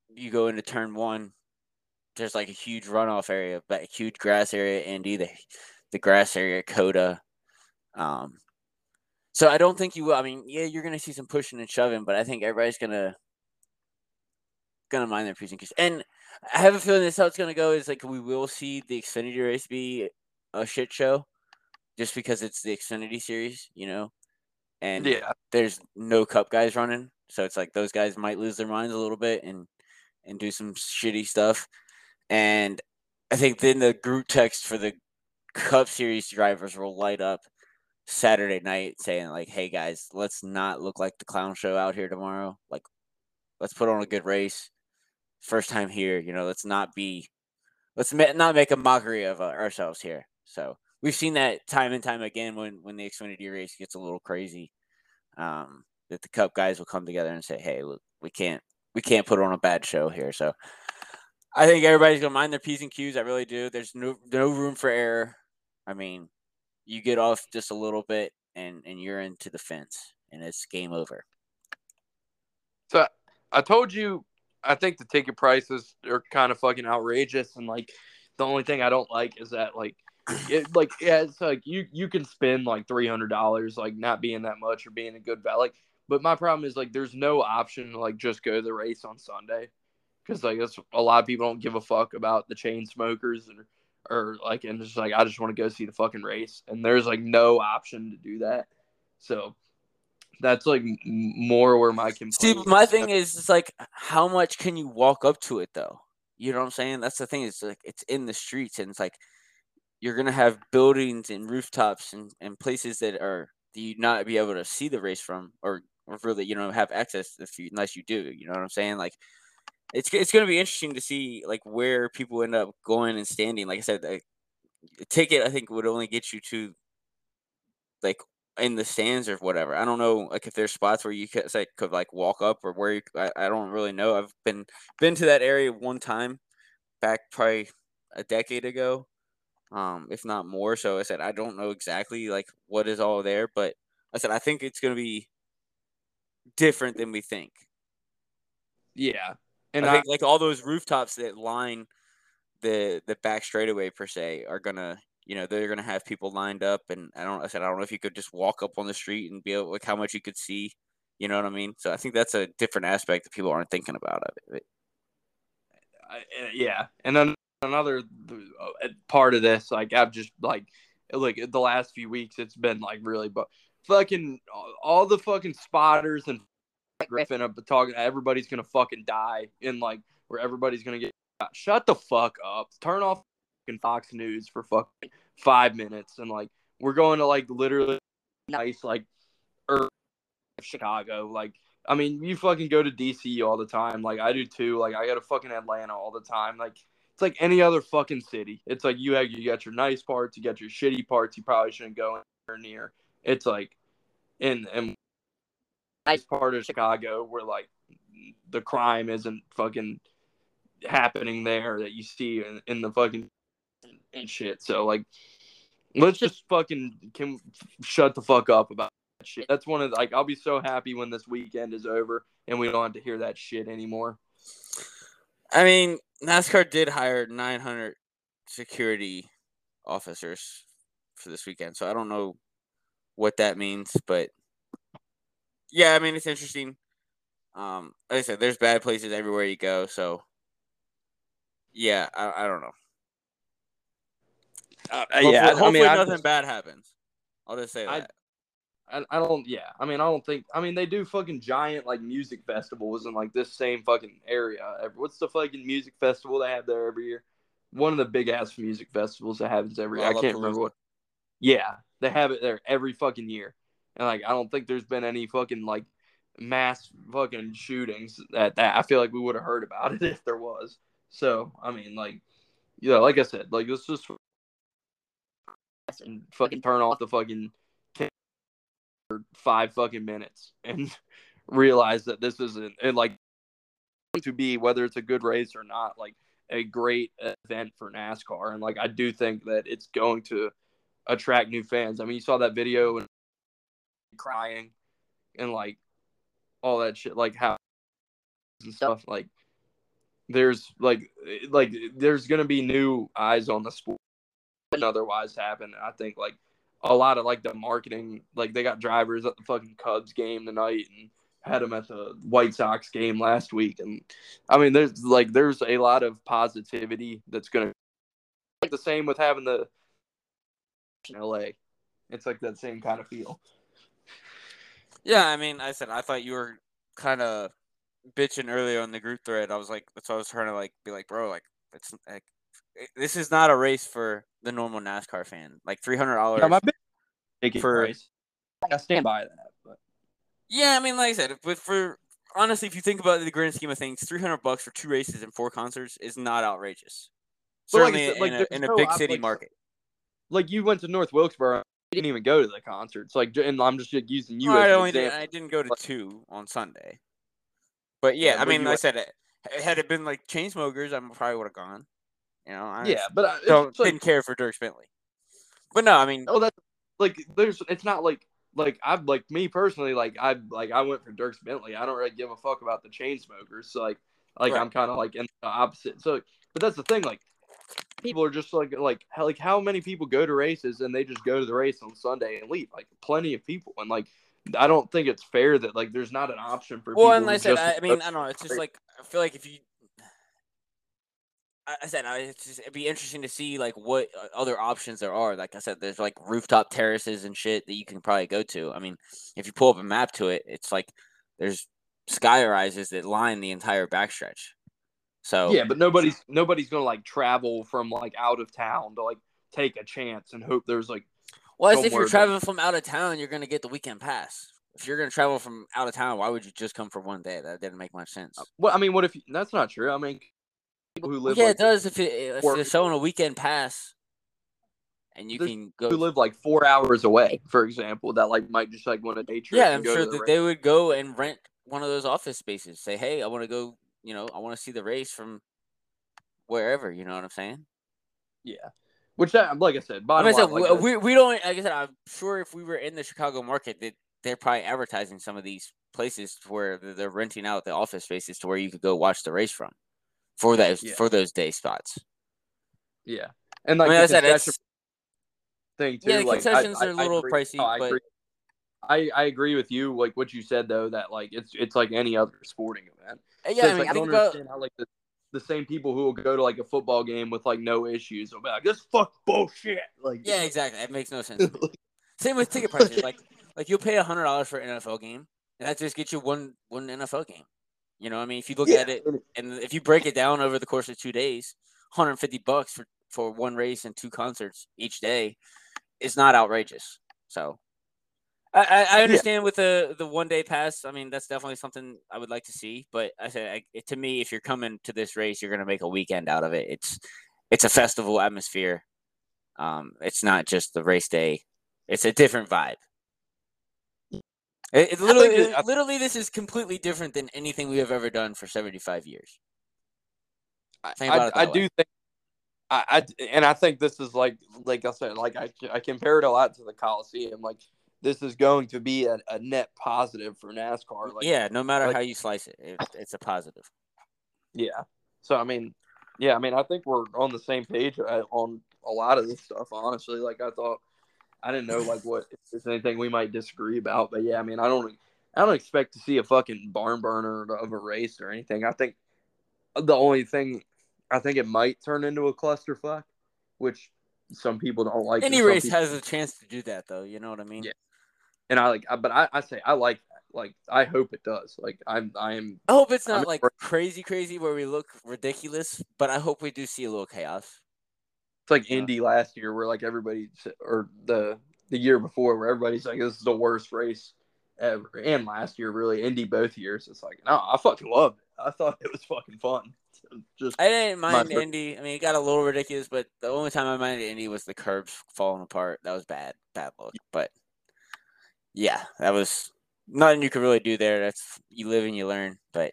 you go into turn one, there's like a huge runoff area, but a huge grass area, and the the grass area coda. Um, so I don't think you will. I mean, yeah, you're gonna see some pushing and shoving, but I think everybody's gonna gonna mind their preaching. And I have a feeling this how it's gonna go is like we will see the Xfinity race be a shit show, just because it's the Xfinity series, you know. And yeah, there's no Cup guys running, so it's like those guys might lose their minds a little bit and and do some shitty stuff. And I think then the group text for the Cup Series drivers will light up Saturday night saying like, "Hey guys, let's not look like the clown show out here tomorrow. Like, let's put on a good race. First time here, you know. Let's not be, let's not make a mockery of uh, ourselves here." So we've seen that time and time again when when the Xfinity race gets a little crazy. Um, that the Cup guys will come together and say, "Hey, look, we can't we can't put on a bad show here." So I think everybody's gonna mind their p's and q's. I really do. There's no no room for error. I mean, you get off just a little bit, and and you're into the fence, and it's game over. So I told you, I think the ticket prices are kind of fucking outrageous, and like the only thing I don't like is that like it like yeah, it's like you you can spend like three hundred dollars, like not being that much or being a good value. Like, but my problem is like there's no option to like just go to the race on Sunday because I guess a lot of people don't give a fuck about the Chainsmokers or or like and just like I just want to go see the fucking race and there's like no option to do that. So that's like more where my complaint. See, my thing is, it's like how much can you walk up to it though? You know what I'm saying? That's the thing. It's like it's in the streets and it's like you're gonna have buildings and rooftops and, and places that are that you not be able to see the race from or or really you know have access if you unless you do. You know what I'm saying? Like it's it's going to be interesting to see like where people end up going and standing. Like I said, a ticket I think would only get you to like in the stands or whatever. I don't know like if there's spots where you could say could like walk up or where you, I, I don't really know. I've been been to that area one time back probably a decade ago, um, if not more. So I said I don't know exactly like what is all there, but I said I think it's gonna be different than we think. Yeah, and I, I think like all those rooftops that line the the back straightaway per se are gonna you know they're gonna have people lined up. And I don't I said I don't know if you could just walk up on the street and be able like how much you could see you know what I mean? So I think that's a different aspect that people aren't thinking about of it. yeah, and then another uh, part of this like I've just like like the last few weeks it's been like really but fucking all the fucking spotters and Griffin up talking. Everybody's gonna fucking die in like where everybody's gonna get. Shut the fuck up. Turn off fucking Fox News for fucking five minutes and like we're going to like literally nice like er Chicago. Like, I mean, you fucking go to DC all the time. Like, I do too. Like, I go to fucking Atlanta all the time. Like, it's like any other fucking city. It's like you have you got your nice parts, you got your shitty parts. You probably shouldn't go anywhere near. It's like, in and nice part of Chicago where like the crime isn't fucking happening there that you see in, in the fucking and shit. So like, let's just fucking can shut the fuck up about that shit. That's one of the, like I'll be so happy when this weekend is over and we don't have to hear that shit anymore. I mean, NASCAR did hire 900 security officers for this weekend, so I don't know what that means, but yeah, I mean it's interesting. Um, like I said, there's bad places everywhere you go, so yeah, I, I don't know. Uh, hopefully, yeah, hopefully I mean, nothing just, bad happens. I'll just say that. I, I don't. Yeah, I mean, I don't think. I mean, they do fucking giant like music festivals in like this same fucking area. What's the fucking music festival they have there every year? One of the big ass music festivals that happens every. year. I can't remember what. Yeah, they have it there every fucking year, and like I don't think there's been any fucking like mass fucking shootings at that. I feel like we would have heard about it if there was. So I mean, like, you know, like I said, like let's just and fucking turn off the fucking for five fucking minutes and realize that this isn't and like to be whether it's a good race or not, like a great event for NASCAR. And like I do think that it's going to attract new fans. I mean, you saw that video and crying and like all that shit, like how and stuff. Like there's like like there's gonna be new eyes on the sport than otherwise happen. I think like a lot of like the marketing, like they got drivers at the fucking Cubs game tonight and had them at the White Sox game last week, and I mean there's like there's a lot of positivity that's gonna like the same with having the in LA. It's like that same kind of feel. Yeah, I mean, I said I thought you were kind of bitching earlier on the group thread. I was like, that's why I was trying to like be like, bro, like it's like this is not a race for the normal NASCAR fan. Like three hundred dollars. Yeah, for race. I stand by that. But yeah, I mean, like I said, but for honestly, if you think about the grand scheme of things, three hundred bucks for two races and four concerts is not outrageous. Certainly like, in, like, a, in a big city like, market. Like you went to North Wilkesboro, you didn't even go to the concerts. Like, and I'm just using you. I only did, I didn't go to two on Sunday. But yeah, yeah I mean, like I said, it, had it been like Chainsmokers, I probably would have gone. You know, I yeah, but uh, I don't like, didn't care for Dierks Bentley. But no, I mean, oh, that's like there's. It's not like like I've like me personally, like I like I went for Dierks Bentley. I don't really give a fuck about the Chainsmokers. So like like right. I'm kind of like in the opposite. So, but that's the thing. Like people are just like like how, like how many people go to races and they just go to the race on Sunday and leave? Like plenty of people. And like I don't think it's fair that like there's not an option for. Well, and like I said, I, I mean, I don't know. It's just like I feel like if you, I said, it's just, it'd be interesting to see like what uh, other options there are. Like I said, there's like rooftop terraces and shit that you can probably go to. I mean, if you pull up a map to it, it's like there's sky rises that line the entire backstretch. So yeah, but nobody's nobody's gonna like travel from like out of town to like take a chance and hope there's like well, as if you're traveling from out of town, you're gonna get the weekend pass. If you're gonna travel from out of town, why would you just come for one day? That didn't make much sense. Uh, well, I mean, what if you, that's not true? I mean, people who live yeah, like, it does. If, it, if showing a weekend pass, and you can go who live like four hours away, for example, that like might just like want a day trip. Yeah, I'm sure that they would go and rent one of those office spaces. Say, hey, I want to go. You know, I want to see the race from wherever. You know what I'm saying? Yeah. Which, that, like I said, bottom I mean, line, like uh, we, we don't. Like I said, I'm sure if we were in the Chicago market, that they're probably advertising some of these places where they're renting out the office spaces to where you could go watch the race from for those yeah. for those day spots. Yeah, and like I, mean, I said, it's thing too. Yeah, the like, concessions I, are a little pricey, oh, I but. I, I agree with you. Like what you said though, that like it's it's like any other sporting event. Uh, yeah, so I mean, like, I don't understand about... how like the the same people who will go to like a football game with like no issues will be like, this fuck bullshit. Like Yeah, exactly. It makes no sense. same with ticket prices. Like like you'll pay a hundred dollars for an NFL game and that just gets you one one NFL game. You know, I mean if you look yeah. at it and if you break it down over the course of two days, 150 bucks for, for one race and two concerts each day is not outrageous. So I, I understand yeah. with the the one day pass. I mean, that's definitely something I would like to see. But I said I, to me, if you're coming to this race, you're going to make a weekend out of it. It's it's a festival atmosphere. Um, it's not just the race day. It's a different vibe. It, it literally, it, literally, this is completely different than anything we have ever done for 75 years. I, I, I do think, I, I, and I think this is like, like I said, like I, I compare it a lot to the Coliseum. Like this is going to be a, a net positive for NASCAR. Like, yeah, no matter like, how you slice it, it, it's a positive. Yeah. So I mean, yeah, I mean, I think we're on the same page uh, on a lot of this stuff. Honestly, like I thought I didn't know like what if there's anything we might disagree about, but yeah, I mean, I don't, I don't expect to see a fucking barn burner of a race or anything. I think the only thing, I think it might turn into a clusterfuck, which some people don't like. Any race people... has a chance to do that, though. You know what I mean? Yeah. And I like, but I, I say I like that. Like I hope it does. Like I'm, I am. I hope it's not I'm like crazy, crazy where we look ridiculous, but I hope we do see a little chaos. It's like yeah. Indy last year, where like everybody, or the the year before, where everybody's like, "This is the worst race ever," and last year, really, Indy both years. It's like, no, I fucking loved it. I thought it was fucking fun. Just I didn't mind Indy. I mean, it got a little ridiculous, but the only time I minded Indy was the curbs falling apart. That was bad, bad look. But yeah, that was nothing you could really do there. That's you live and you learn. But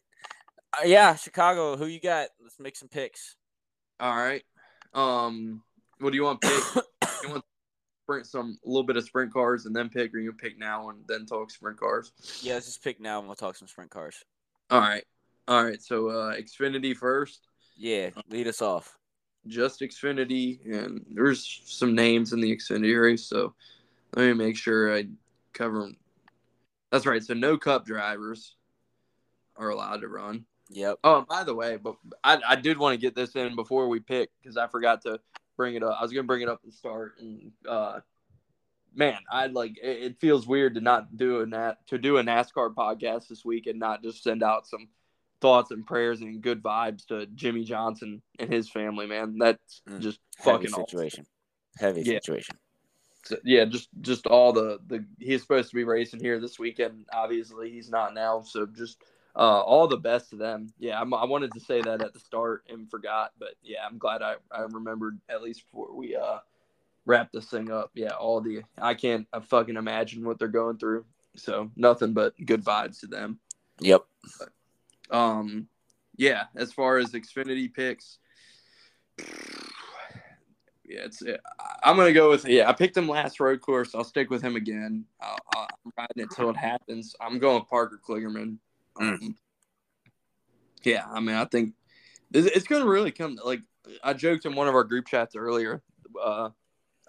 uh, yeah, Chicago. Who you got? Let's make some picks. All right. Um, what do you want? Pick? you want sprint some a little bit of sprint cars and then pick, or you pick now and then talk sprint cars? Yeah, let's just pick now and we'll talk some sprint cars. All right, all right. So uh, Xfinity first. Yeah, lead us off. Just Xfinity, and there's some names in the Xfinity race, so let me make sure I cover them. That's right. So no Cup drivers are allowed to run. Yep. Oh, by the way, but I, I did want to get this in before we pick because I forgot to bring it up. I was gonna bring it up at the start, and uh, man, I like it, it feels weird to not do a nat to do a NASCAR podcast this week and not just send out some thoughts and prayers and good vibes to Jimmie Johnson and his family. Man, that's mm. just Heavy fucking situation. Awesome. Heavy yeah. situation. So, yeah, just just all the the he's supposed to be racing here this weekend. Obviously, he's not now. So just uh, all the best to them. Yeah, I'm, i wanted to say that at the start and forgot, but yeah, I'm glad I, I remembered at least before we uh wrap this thing up. Yeah, all the I can't I fucking imagine what they're going through. So nothing but good vibes to them. Yep. But, um, yeah. As far as Xfinity picks, yeah, it's. I'm gonna go with yeah. I picked him last road course. I'll stick with him again. i am riding it till it happens. I'm going Parker Kligerman. Mm. Yeah, I mean, I think it's going to really come. Like I joked in one of our group chats earlier. Uh,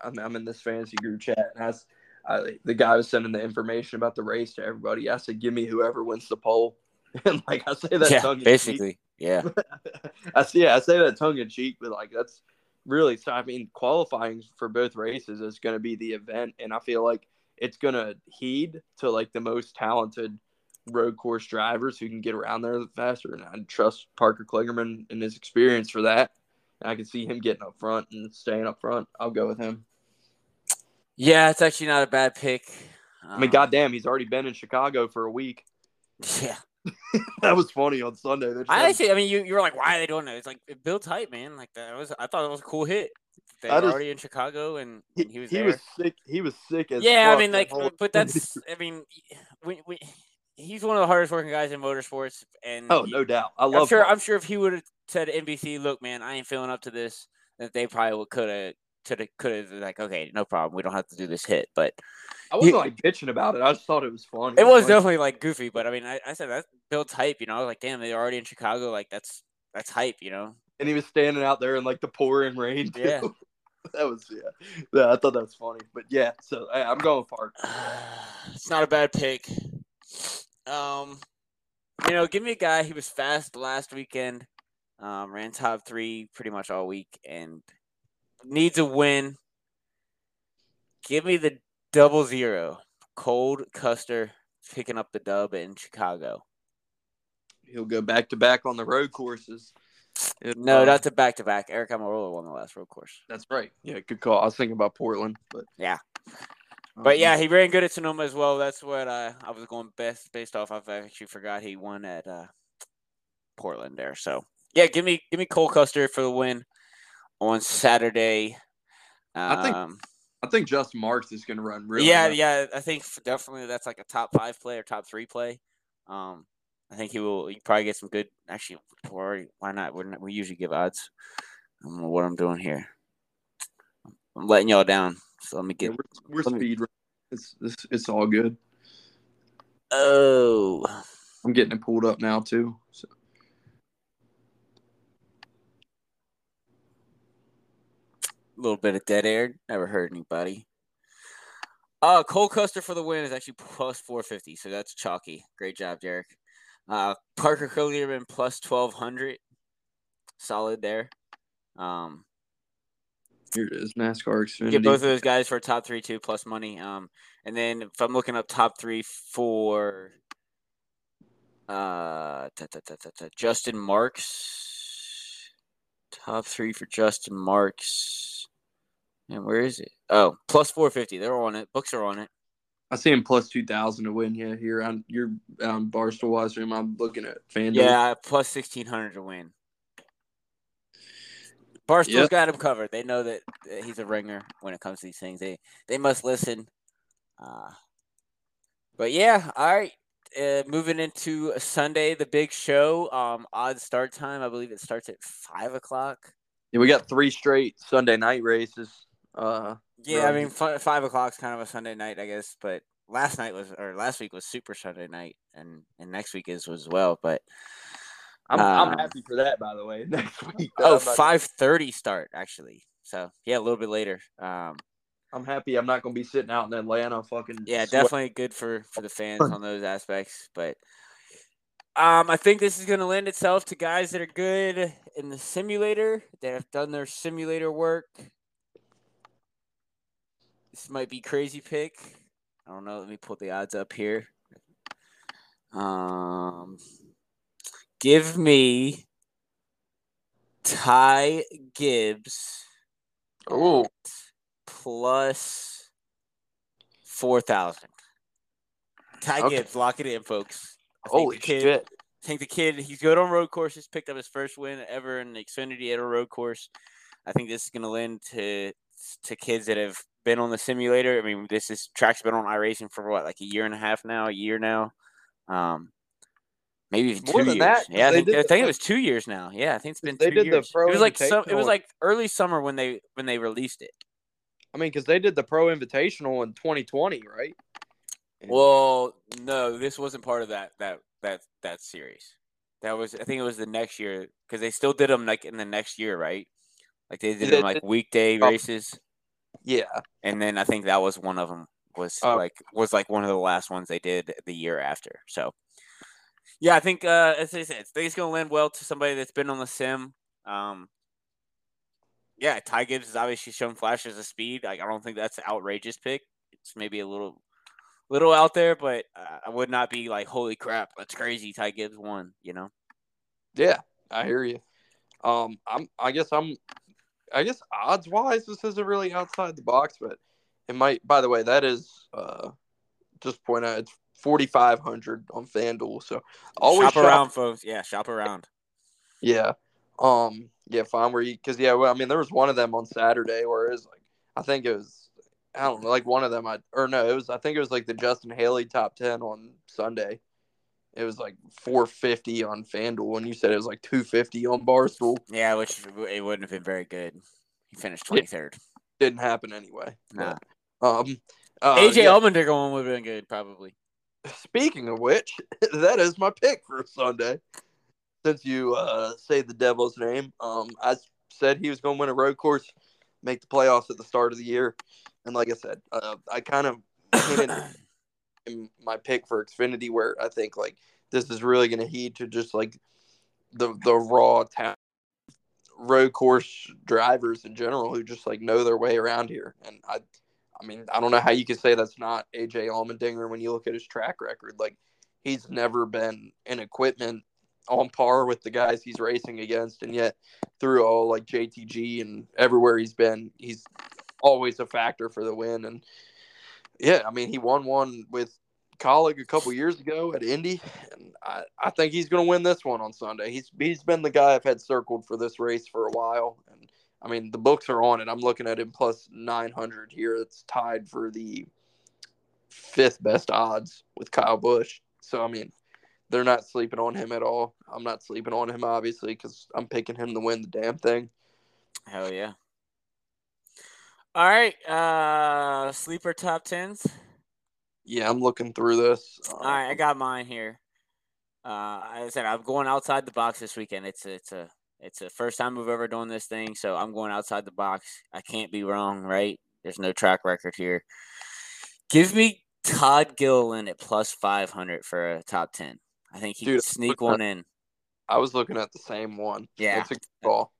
I'm, I'm in this fantasy group chat, and as I, the guy was sending the information about the race to everybody, I said, "Give me whoever wins the pole." and like I say that yeah, tongue basically, yeah. I see. Yeah, I say that tongue in cheek, but like that's really. So I mean, qualifying for both races is going to be the event, and I feel like it's going to heed to like the most talented road course drivers who can get around there faster. And I trust Parker Kligerman and his experience for that. And I can see him getting up front and staying up front. I'll go with him. Yeah, it's actually not a bad pick. I mean, um, goddamn, he's already been in Chicago for a week. Yeah. that was funny on Sunday. I actually, I mean, you, you were like, why are they doing that? It's like it built tight, man. Like that was, I thought it was a cool hit. They were already in Chicago, and he, he was. He there. was sick. He was sick as. Yeah, I mean, like, but that's. I mean, we, we he's one of the hardest working guys in motorsports. And oh, no doubt, I love. It. I'm sure. I'm sure if he would have said to NBC, "Look, man, I ain't feeling up to this," that they probably would could have. Could have, could have, like, okay, no problem. We don't have to do this hit. But I wasn't like bitching about it. I just thought it was fun. It, was definitely like goofy, but I mean, I, I said that builds hype. You know, I was like, damn, they're already in Chicago. Like, that's that's hype. You know. And he was standing out there in like the pouring rain. Too. Yeah. that was yeah. yeah. I thought that was funny, but yeah. So I, I'm going Park. it's not a bad pick. Um, you know, give me a guy. He was fast last weekend. Um, ran top three pretty much all week and needs a win. Give me the double zero. Cole Custer picking up the dub in Chicago. He'll go back to back on the road courses. It, no, uh, not to back to back. Aric Almirola won the last road course. That's right. Yeah, good call. I was thinking about Portland, but yeah. But yeah, he ran good at Sonoma as well. That's what I, I was going best based off. I've actually forgot he won at uh, Portland there. So yeah, give me give me Cole Custer for the win on Saturday. Um, I think I think Justin Marks is going to run really. yeah, well. yeah. I think definitely that's like a top five play or top three play. Um, I think he will. He probably get some good. Actually, already, why not? We're not, we usually give odds. I don't know what I'm doing here. I'm letting y'all down. So let me Yeah, get. we're, we're let me- speed. It's, it's it's all good. Oh, I'm getting it pulled up now too. So little bit of dead air. Never hurt anybody. Uh, Cole Custer for the win is actually plus 450, so that's chalky. Great job, Derek. Uh, Parker Kligerman plus 1200. Solid there. Um, here it is, NASCAR Xfinity. get both of those guys for top three two plus money. Um, and then if I'm looking up top three for uh ta- ta- ta- ta- ta, Justin Marks, top three for Justin Marks. And where is it? Oh, plus four fifty. They're on it. Books are on it. I see him plus two thousand to win. Yeah, here on you're on Barstool Wise Room. I'm looking at FanDuel. Yeah, plus sixteen hundred to win. Barstool's Yep. got him covered. They know that that he's a ringer when it comes to these things. They they must listen. Uh, but yeah, all right. Uh, moving into Sunday, the big show. Um, odd start time. I believe it starts at five o'clock. Yeah, we got three straight Sunday night races. Uh, Yeah, I mean fi- five o'clock's kind of a Sunday night, I guess. But last night was or last week was Super Sunday night, and and next week is as well. But I'm Um, I'm happy for that. By the way, next week. oh, I'm not- five thirty start actually. So yeah, a little bit later. Um, I'm happy. I'm not going to be sitting out in Atlanta. Fucking yeah, sweat- definitely good for for the fans on those aspects. But um, I think this is going to lend itself to guys that are good in the simulator that have done their simulator work. This might be crazy pick. I don't know. Let me pull the odds up here. Um, give me Ty Gibbs Oh, plus four thousand. Ty Okay. Gibbs, lock it in, folks. I holy the kid, shit! I think the kid, he's good on road courses. Picked up his first win ever in the Xfinity at a road course. I think this is going to lend to to kids that have been on the simulator. I mean, this is track's been on iRacing for what, like a year and a half now, a year now, um, maybe even More two than years. that, Yeah, I think, did I the- it was two years now. Yeah, I think it's been They two did the. Pro it was like some, it was like early summer when they when they released it. I mean, because they did the Pro Invitational in 2020, right? Well, no, this wasn't part of that that that that series. That was I think it was the next year because they still did them like in the next year, right? Like they did They them like weekday oh. races, Yeah, and then I think that was one of them was Oh. like was like one of the last ones they did the year after. So, yeah, I think uh, as I said, I think it's gonna lend well to somebody that's been on the sim. Um, yeah, Ty Gibbs has obviously shown flashes of speed. Like I don't think that's an outrageous pick. It's maybe a little little out there, but uh, I would not be like, holy crap, that's crazy. Ty Gibbs won, you know? yeah, I hear you. Um, I'm. I guess I'm. I guess odds wise, this isn't really outside the box, but it might. By the way, that is uh, just point out it's 4,500 on FanDuel. So always shop around, folks. Yeah, shop around. Yeah. Um. Yeah. Fine. Where you? Because yeah. Well, I mean, there was one of them on Saturday where it was like, I think it was, I don't know, like one of them. I or no, it was. I think it was like the Justin Haley top ten on Sunday. It was like 450 on FanDuel, and you said it was like 250 on Barstool. Yeah, which it wouldn't have been very good. He finished 23rd. Didn't happen anyway. Nah. But, um. Uh, AJ yeah, Allmendinger one would have been good, probably. Speaking of which, that is my pick for Sunday. Since you uh, say the devil's name, um, I said he was going to win a road course, make the playoffs at the start of the year, and like I said, uh, I kind of my pick for Xfinity where I think like this is really going to heed to just like the the raw talent road course drivers in general who just like know their way around here, and I I mean, I don't know how you can say that's not AJ Allmendinger when you look at his track record. Like, he's never been in equipment on par with the guys he's racing against, and yet through all like JTG and everywhere he's been, he's always a factor for the win. And yeah, I mean, he won one with Kaulig a couple years ago at Indy, and I, I think he's going to win this one on Sunday. He's he's been the guy I've had circled for this race for a while, and I mean the books are on it. I'm looking at him plus 900 here. It's tied for the fifth best odds with Kyle Busch. So I mean, they're not sleeping on him at all. I'm not sleeping on him obviously because I'm picking him to win the damn thing. Hell yeah! All right, uh sleeper top tens. Yeah, I'm looking through this. All right, I got mine here. Uh, I said I'm going outside the box this weekend. It's a, it's a it's the first time we've ever done this thing, so I'm going outside the box. I can't be wrong, right? There's no track record here. Give me Todd Gilliland at plus 500 for a top 10. I think he Dude, can sneak one at, in. I was looking at the same one. Yeah. It's a good call.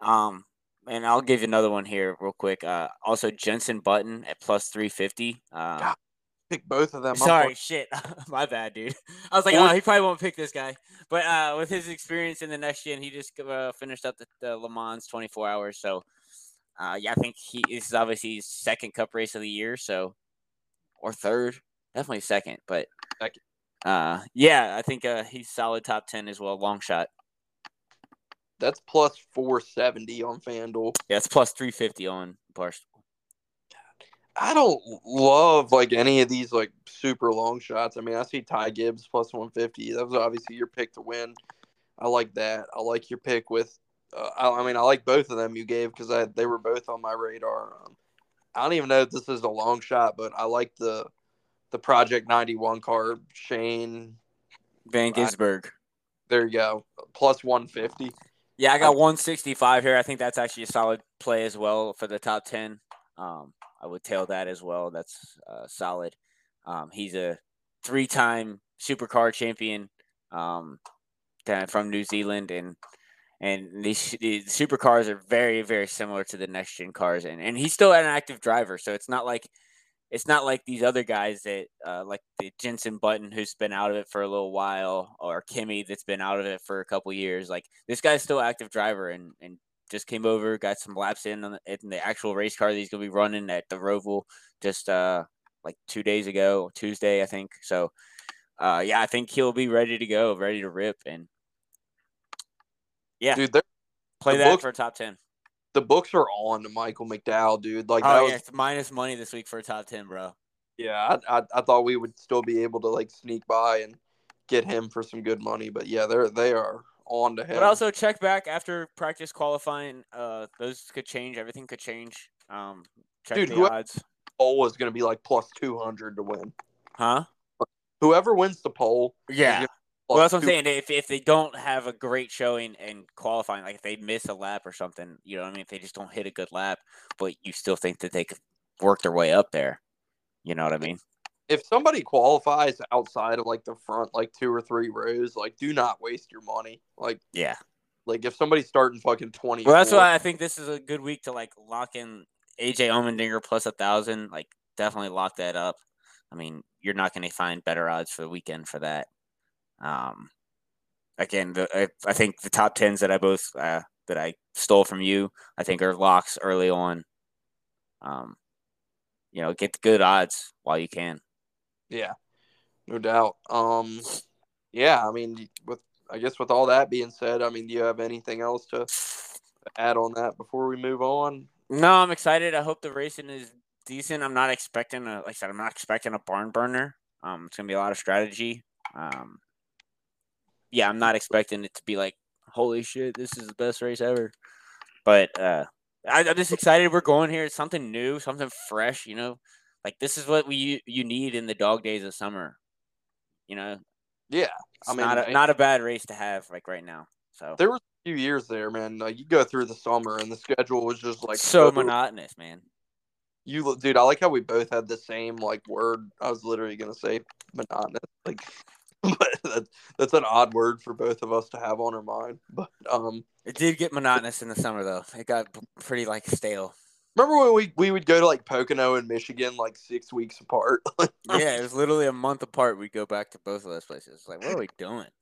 Um, and I'll give you another one here real quick. Uh, also Jenson Button at plus 350. Uh, pick both of them. Sorry, shit. My bad, dude. I was like, oh, he probably won't pick this guy. But uh, with his experience in the next gen, he just uh, finished up the, the, Le Mans 24 hours. So, uh, yeah, I think he this is obviously his second Cup race of the year. So, or third, definitely second. But second. Uh, yeah, I think uh, he's solid top 10 as well. Long shot. That's plus 470 on FanDuel. Yeah, it's plus 350 on Barstool. I don't love like any of these like super long shots. I mean, I see Ty Gibbs plus 150. That was obviously your pick to win. I like that. I like your pick with. Uh, I, I, mean, I like both of them you gave because they were both on my radar. Um, I don't even know if this is a long shot, but I like the the Project 91 car. Shane Van Gisbergen. there you go. Plus 150. Yeah, I got 165 here. I think that's actually a solid play as well for the top 10. Um, I would tail that as well. That's uh, solid. Um, he's a three-time supercar champion um, from New Zealand, and and these, these supercars are very very similar to the next gen cars, and and he's still an active driver, so it's not like it's not like these other guys that uh, like the Jenson Button who's been out of it for a little while, or Kimi that's been out of it for a couple years. Like this guy's still active driver, and and just came over, got some laps in on the, in the actual race car that he's gonna be running at the Roval just uh like two days ago, Tuesday I think. So uh yeah, I think he'll be ready to go, ready to rip, and yeah, dude, play that for a top ten. The books are on to Michael McDowell, dude. Like, oh was, yeah, it's minus money this week for a top ten, bro. Yeah, I, I, I thought we would still be able to like sneak by and get him for some good money, but yeah, they're they are on to him. But also check back after practice qualifying. Uh, those could change. Everything could change. Um, check Dude, the odds. Pole is going to be like plus two hundred to win. Huh? Whoever wins the pole, yeah. Well, that's what I'm saying. If if they don't have a great showing and qualifying, like if they miss a lap or something, you know what I mean? If they just don't hit a good lap, but you still think that they could work their way up there, you know what I mean? if somebody qualifies outside of like the front like two or three rows, like do not waste your money. Like yeah. Like if somebody's starting fucking twenty. Well that's why I think this is a good week to like lock in AJ Allmendinger plus a thousand. Like definitely lock that up. I mean, you're not gonna find better odds for the weekend for that. Um again, the, I, I think the top tens that I both uh, that I stole from you, I think are locks early on. Um, you know, get the good odds while you can. Yeah, no doubt. Um, yeah, I mean, with I guess with all that being said, I mean, do you have anything else to add on that before we move on? No, I'm excited. I hope the racing is decent. I'm not expecting a like I said, I'm not expecting a barn burner. Um, it's gonna be a lot of strategy. Um, yeah, I'm not expecting it to be like, holy shit, this is the best race ever. But uh, I, I'm just excited we're going here. It's something new, something fresh. You know, like this is what we you need in the dog days of summer. You know. Yeah, I mean, not a, not a bad race to have like right now. So there were a few years there, man. Like, you go through the summer and the schedule was just like so, so monotonous, man. You, dude, I like how we both had the same like word. I was literally gonna say monotonous, like, but that, that's an odd word for both of us to have on our mind. But um, it did get monotonous in the summer though. It got pretty like stale. Remember when we, we would go to like Pocono and Michigan like six weeks apart? yeah, it was literally a month apart. We'd go back to both of those places. Like, what are we doing?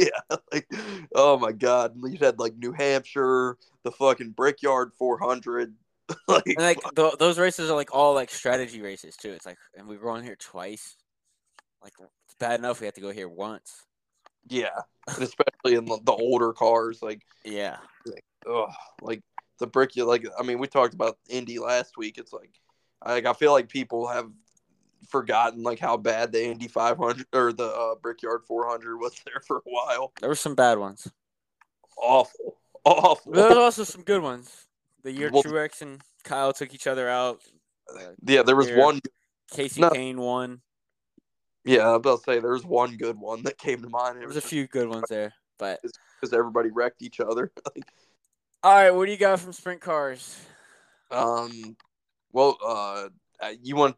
Yeah, like, oh my god, you had like New Hampshire, the fucking Brickyard 400, like, And like th- those races are like all like strategy races too. It's like, and we've gone here twice. Like bad enough we have to go here once. yeah, and especially in the, the older cars, like Yeah. ugh, like the brick. Like I mean, we talked about Indy last week. It's like, like I feel like people have forgotten like how bad the Indy 500 or the uh, Brickyard 400 was there for a while. There were some bad ones. Awful, awful. There was also some good ones. The year Well- Truex and Kyle took each other out. yeah, there was one. Kasey No. Kahne won. Yeah, I'm about to say there's one good one that came to mind. There was a few good ones there. But because everybody wrecked each other. All right, what do you got from sprint cars? um, well, uh, you want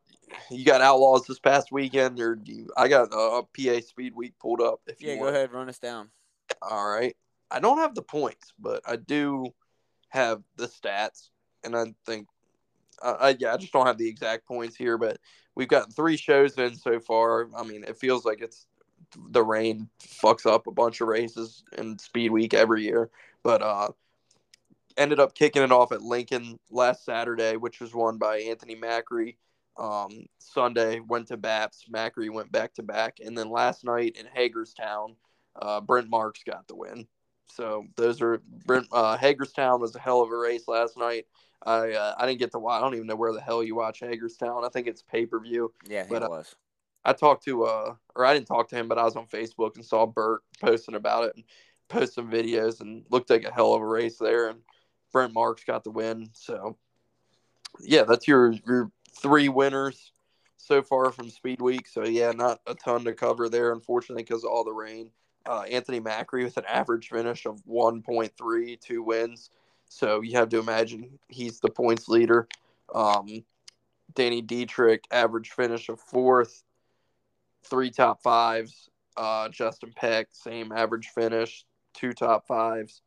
you got outlaws this past weekend, or do you? I got uh, PA Speed Week pulled up. If you Yeah, go want. ahead, run us down. All right. I don't have the points, but I do have the stats, and I think, uh, I, yeah, I just don't have the exact points here. But we've gotten three shows in so far. I mean, it feels like it's the rain fucks up a bunch of races in Speed Week every year, but uh, ended up kicking it off at Lincoln last Saturday, which was won by Anthony Macri. Um, Sunday went to BAPS. Macri went back to back, and then last night in Hagerstown, uh, Brent Marks got the win. So those are Brent uh, Hagerstown was a hell of a race last night. I uh, I didn't get to watch. I don't even know where the hell you watch Hagerstown. I think it's pay per view. Yeah, But, it uh, was. I talked to uh or I didn't talk to him, but I was on Facebook and saw Bert posting about it and post some videos and looked like a hell of a race there and Brent Marks got the win. So yeah, that's your your three winners so far from Speed Week. So yeah, not a ton to cover there, unfortunately, because of all the rain. Uh, Anthony Macri with an average finish of 1.3, two wins. So you have to imagine he's the points leader. Um, Danny Dietrich, average finish of fourth, three top fives. Uh, Justin Peck, same average finish, two top fives.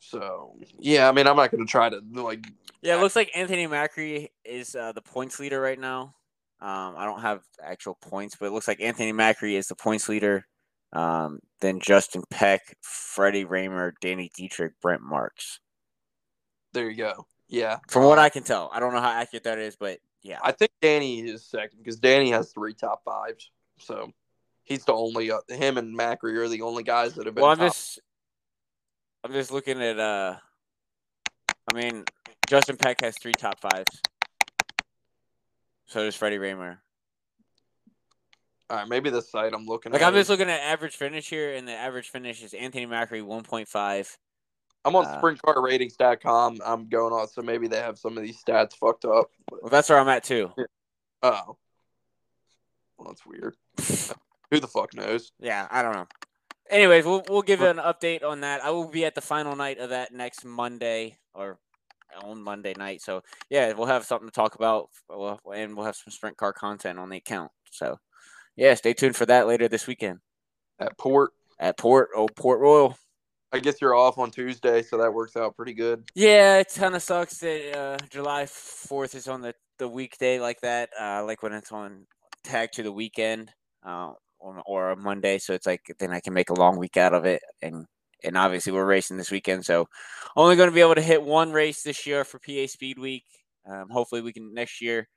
So yeah, I mean, I'm not going to try to like. Yeah, it looks like Anthony Macri is uh, the points leader right now. Um, I don't have actual points, but it looks like Anthony Macri is the points leader. Um, then Justin Peck, Freddie Rahmer, Danny Dietrich, Brent Marks. There you go. Yeah, From what Uh, I can tell, I don't know how accurate that is, but yeah. I think Danny is second because Danny has three top fives. So he's the only. Uh, him and Macri are the only guys that have been. Well, I'm top. just, I'm just looking at. Uh, I mean, Justin Peck has three top fives. So does Freddie Rahmer. All right, maybe the site I'm looking Like at. I'm just looking at average finish here, and the average finish is Anthony Macri 1.5. I'm on uh, sprintcarratings.com. I'm going on, so maybe they have some of these stats fucked up. But, Well, that's where I'm at too. oh, well, that's weird. Who the fuck knows? Yeah, I don't know. Anyways, we'll we'll give an update on that. I will be at the final night of that next Monday or on Monday night. So yeah, we'll have something to talk about, and we'll have some sprint car content on the account. So yeah, stay tuned for that later this weekend At Port, at Port oh Port Royal. I guess you're off on Tuesday, so that works out pretty good. Yeah, it kind of sucks that uh, July Fourth is on the the weekday like that. Uh, like when it's on tag to the weekend, uh, or, or a Monday. So it's like then I can make a long week out of it, and and obviously we're racing this weekend, so only going to be able to hit one race this year for PA Speed Week. Um, hopefully we can next year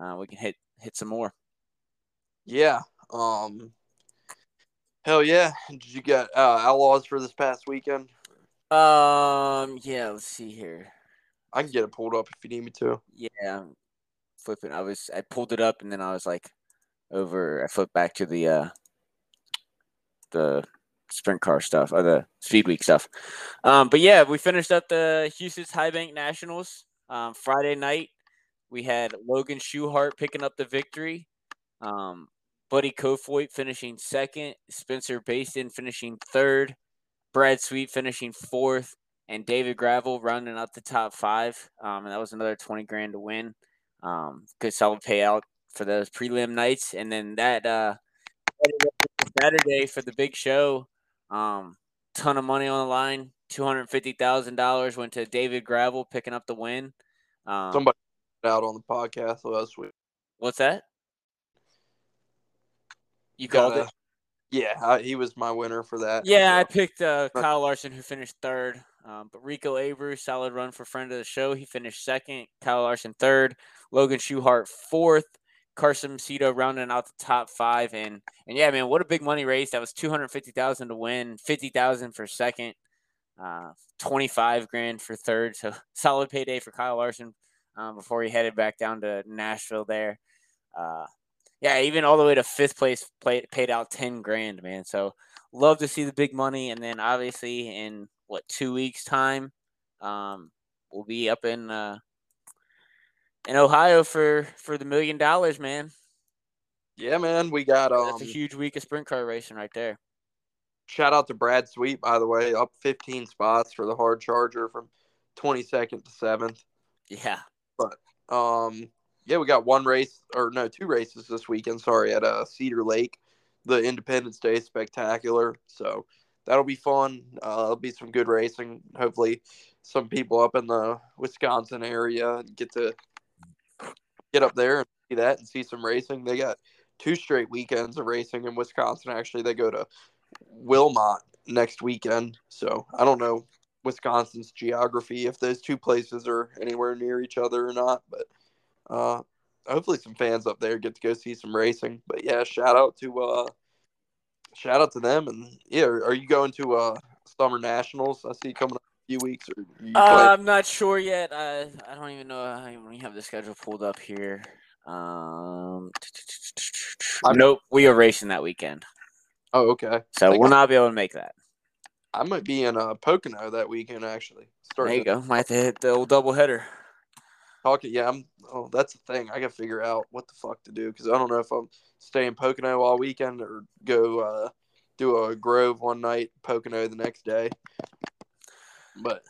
uh, we can hit hit some more. Yeah. Um. Hell yeah! Did you get uh, Outlaws for this past weekend? Um, yeah, let's see here. I can get it pulled up if you need me to. Yeah, I'm flipping. I was I pulled it up and then I was like over. I flipped back to the uh the sprint car stuff or the speed week stuff. Um, but yeah, we finished up the Huset's High Bank Nationals um, Friday night. We had Logan Schuchart picking up the victory. Um, Buddy Kofoid finishing second. Spencer Bayston finishing third. Brad Sweet finishing fourth and David Gravel rounding up the top five. Um, and that was another 20 grand to win. Um, good solid payout for those prelim nights. And then that uh, Saturday for the big show, um, ton of money on the line. $250,000 went to David Gravel picking up the win. Um, Somebody out on the podcast last week. what's that? You called it? Yeah, I, he was my winner for that. Yeah, I picked uh, Kyle Larson, who finished third. Um, but Rico Abreu, solid run for friend of the show. He finished second. Kyle Larson third. Logan Schuchart fourth. Carson Macedo rounding out the top five. And and yeah, man, what a big money race. That was two hundred fifty thousand to win, fifty thousand for second, uh, twenty five grand for third. So solid payday for Kyle Larson um, before he headed back down to Nashville there. Uh, yeah, even all the way to fifth place, played, paid out ten grand, man. So love to see the big money. And then obviously in what two weeks time, um, we'll be up in uh, in Ohio for for the million dollars, man. Yeah, man, we got um. That's a huge week of sprint car racing right there. Shout out to Brad Sweet, by the way, up 15 spots for the hard charger from 22nd to 7th. Yeah. But um, yeah, we got one race or no, two races this weekend. Sorry, at uh, Cedar Lake, the Independence Day Spectacular. So that'll be fun. Uh, there'll be some good racing. Hopefully, some people up in the Wisconsin area get to get up there and see that and see some racing. They got two straight weekends of racing in Wisconsin. Actually, they go to Wilmot next weekend. So I don't know Wisconsin's geography if those two places are anywhere near each other or not, but uh, hopefully some fans up there get to go see some racing. But yeah, shout out to uh, shout out to them and yeah, are, are you going to uh summer nationals? I see coming up in a few weeks. Or uh, I'm not sure yet. I I don't even know. I don't even have the schedule pulled up here. Um, nope, we are racing that weekend. Oh, okay. So we'll not be able to make that. I might be in uh, Pocono that weekend actually. there you go. Might have to hit the old double header. Talking, yeah. I'm. Oh, that's the thing. I got to figure out what the fuck to do because I don't know if I'm staying Pocono all weekend or go uh, do a Grove one night, Pocono the next day. But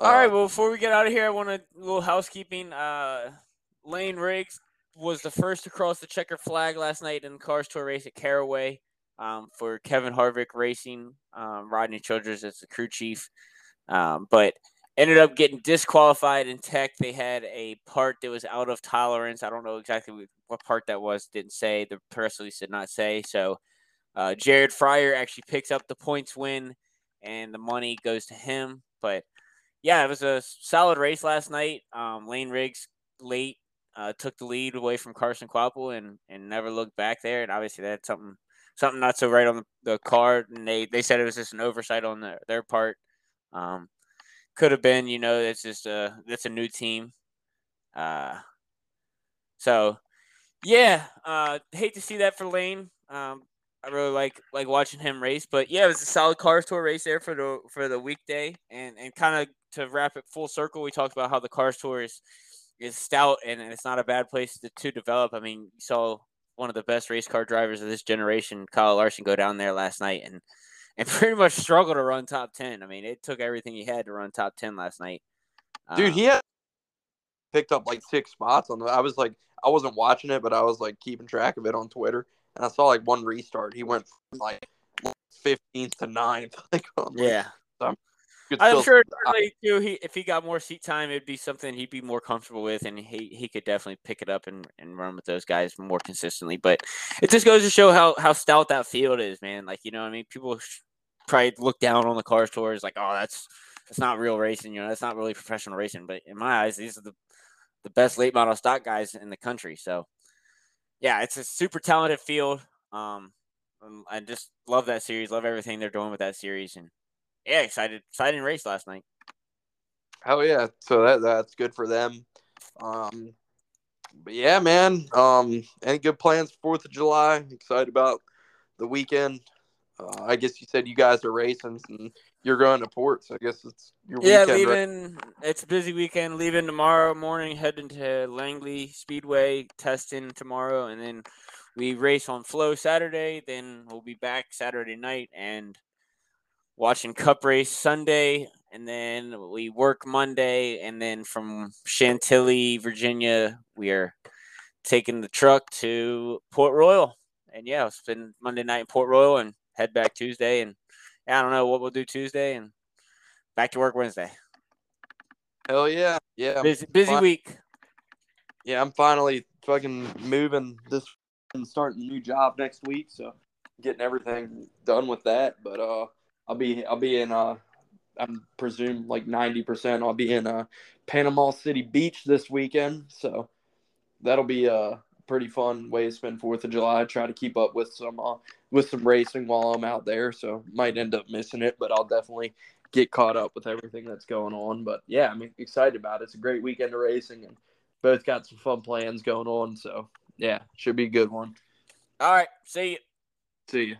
uh, all right. Well, before we get out of here, I want a little housekeeping. Uh, Lane Riggs was the first to cross the checker flag last night in the Cars Tour race at Caraway um, for Kevin Harvick Racing. Um, Rodney Childers as the crew chief, um, but ended up getting disqualified in tech. They had a part that was out of tolerance. I don't know exactly what part that was. Didn't say. The press release did not say. So uh, Jared Fryar actually picks up the points win, and the money goes to him. But yeah, it was a solid race last night. Um, Lane Riggs late uh, took the lead away from Carson Kvapil and and never looked back there. And obviously that's something something not so right on the, the card. And they they said it was just an oversight on their their part. Um, could have been, you know, it's just a that's a new team. Uh, so yeah, uh, hate to see that for Lane. Um, I really like like watching him race, but yeah, it was a solid cars tour race there for the for the weekday, and and kind of to wrap it full circle, we talked about how the cars tour is is stout and, it's not a bad place to, to develop. I mean, you saw one of the best race car drivers of this generation, Kyle Larson, go down there last night and and pretty much struggled to run top ten. I mean, it took everything he had to run top ten last night. Dude, um, he had picked up like six spots on the. I was like, I wasn't watching it, but I was like keeping track of it on Twitter, and I saw like one restart. He went from like 15th to 9th. Like, yeah. so I'm sure too. He if he got more seat time, it'd be something he'd be more comfortable with, and he he could definitely pick it up and, and run with those guys more consistently. But it just goes to show how how stout that field is, man. Like you know, I mean, people probably look down on the cars tours, like, oh, that's that's not real racing. You know, that's not really professional racing. But in my eyes, these are the the best late model stock guys in the country. So yeah, it's a super talented field. Um, I just love that series. Love everything they're doing with that series, and yeah, excited, exciting race last night. Hell yeah! So that that's good for them. Um, but yeah, man. Um, any good plans Fourth of July? Excited about the weekend. Uh, I guess you said you guys are racing and you're going to port, so I guess it's your yeah. leaving. Right? It's a busy weekend. Leaving tomorrow morning, heading to Langley Speedway, testing tomorrow, and then we race on Flo Saturday. Then we'll be back Saturday night and watching Cup race Sunday, and then we work Monday, and then from Chantilly, Virginia, we are taking the truck to Port Royal, and yeah, I'll spend Monday night in Port Royal and head back Tuesday, and I don't know what we'll do Tuesday, and back to work Wednesday. Hell yeah, yeah. Busy, busy week. Yeah, I'm finally fucking moving this and starting a new job next week, so getting everything done with that. But uh, I'll be I'll be in uh I'm presume like 90%. I'll be in uh, Panama City Beach this weekend, so that'll be a pretty fun way to spend Fourth of July. Try to keep up with some uh, with some racing while I'm out there, so might end up missing it, but I'll definitely get caught up with everything that's going on. But yeah, I'm excited about it. It's a great weekend of racing, and both got some fun plans going on. So yeah, should be a good one. All right, see you. See you.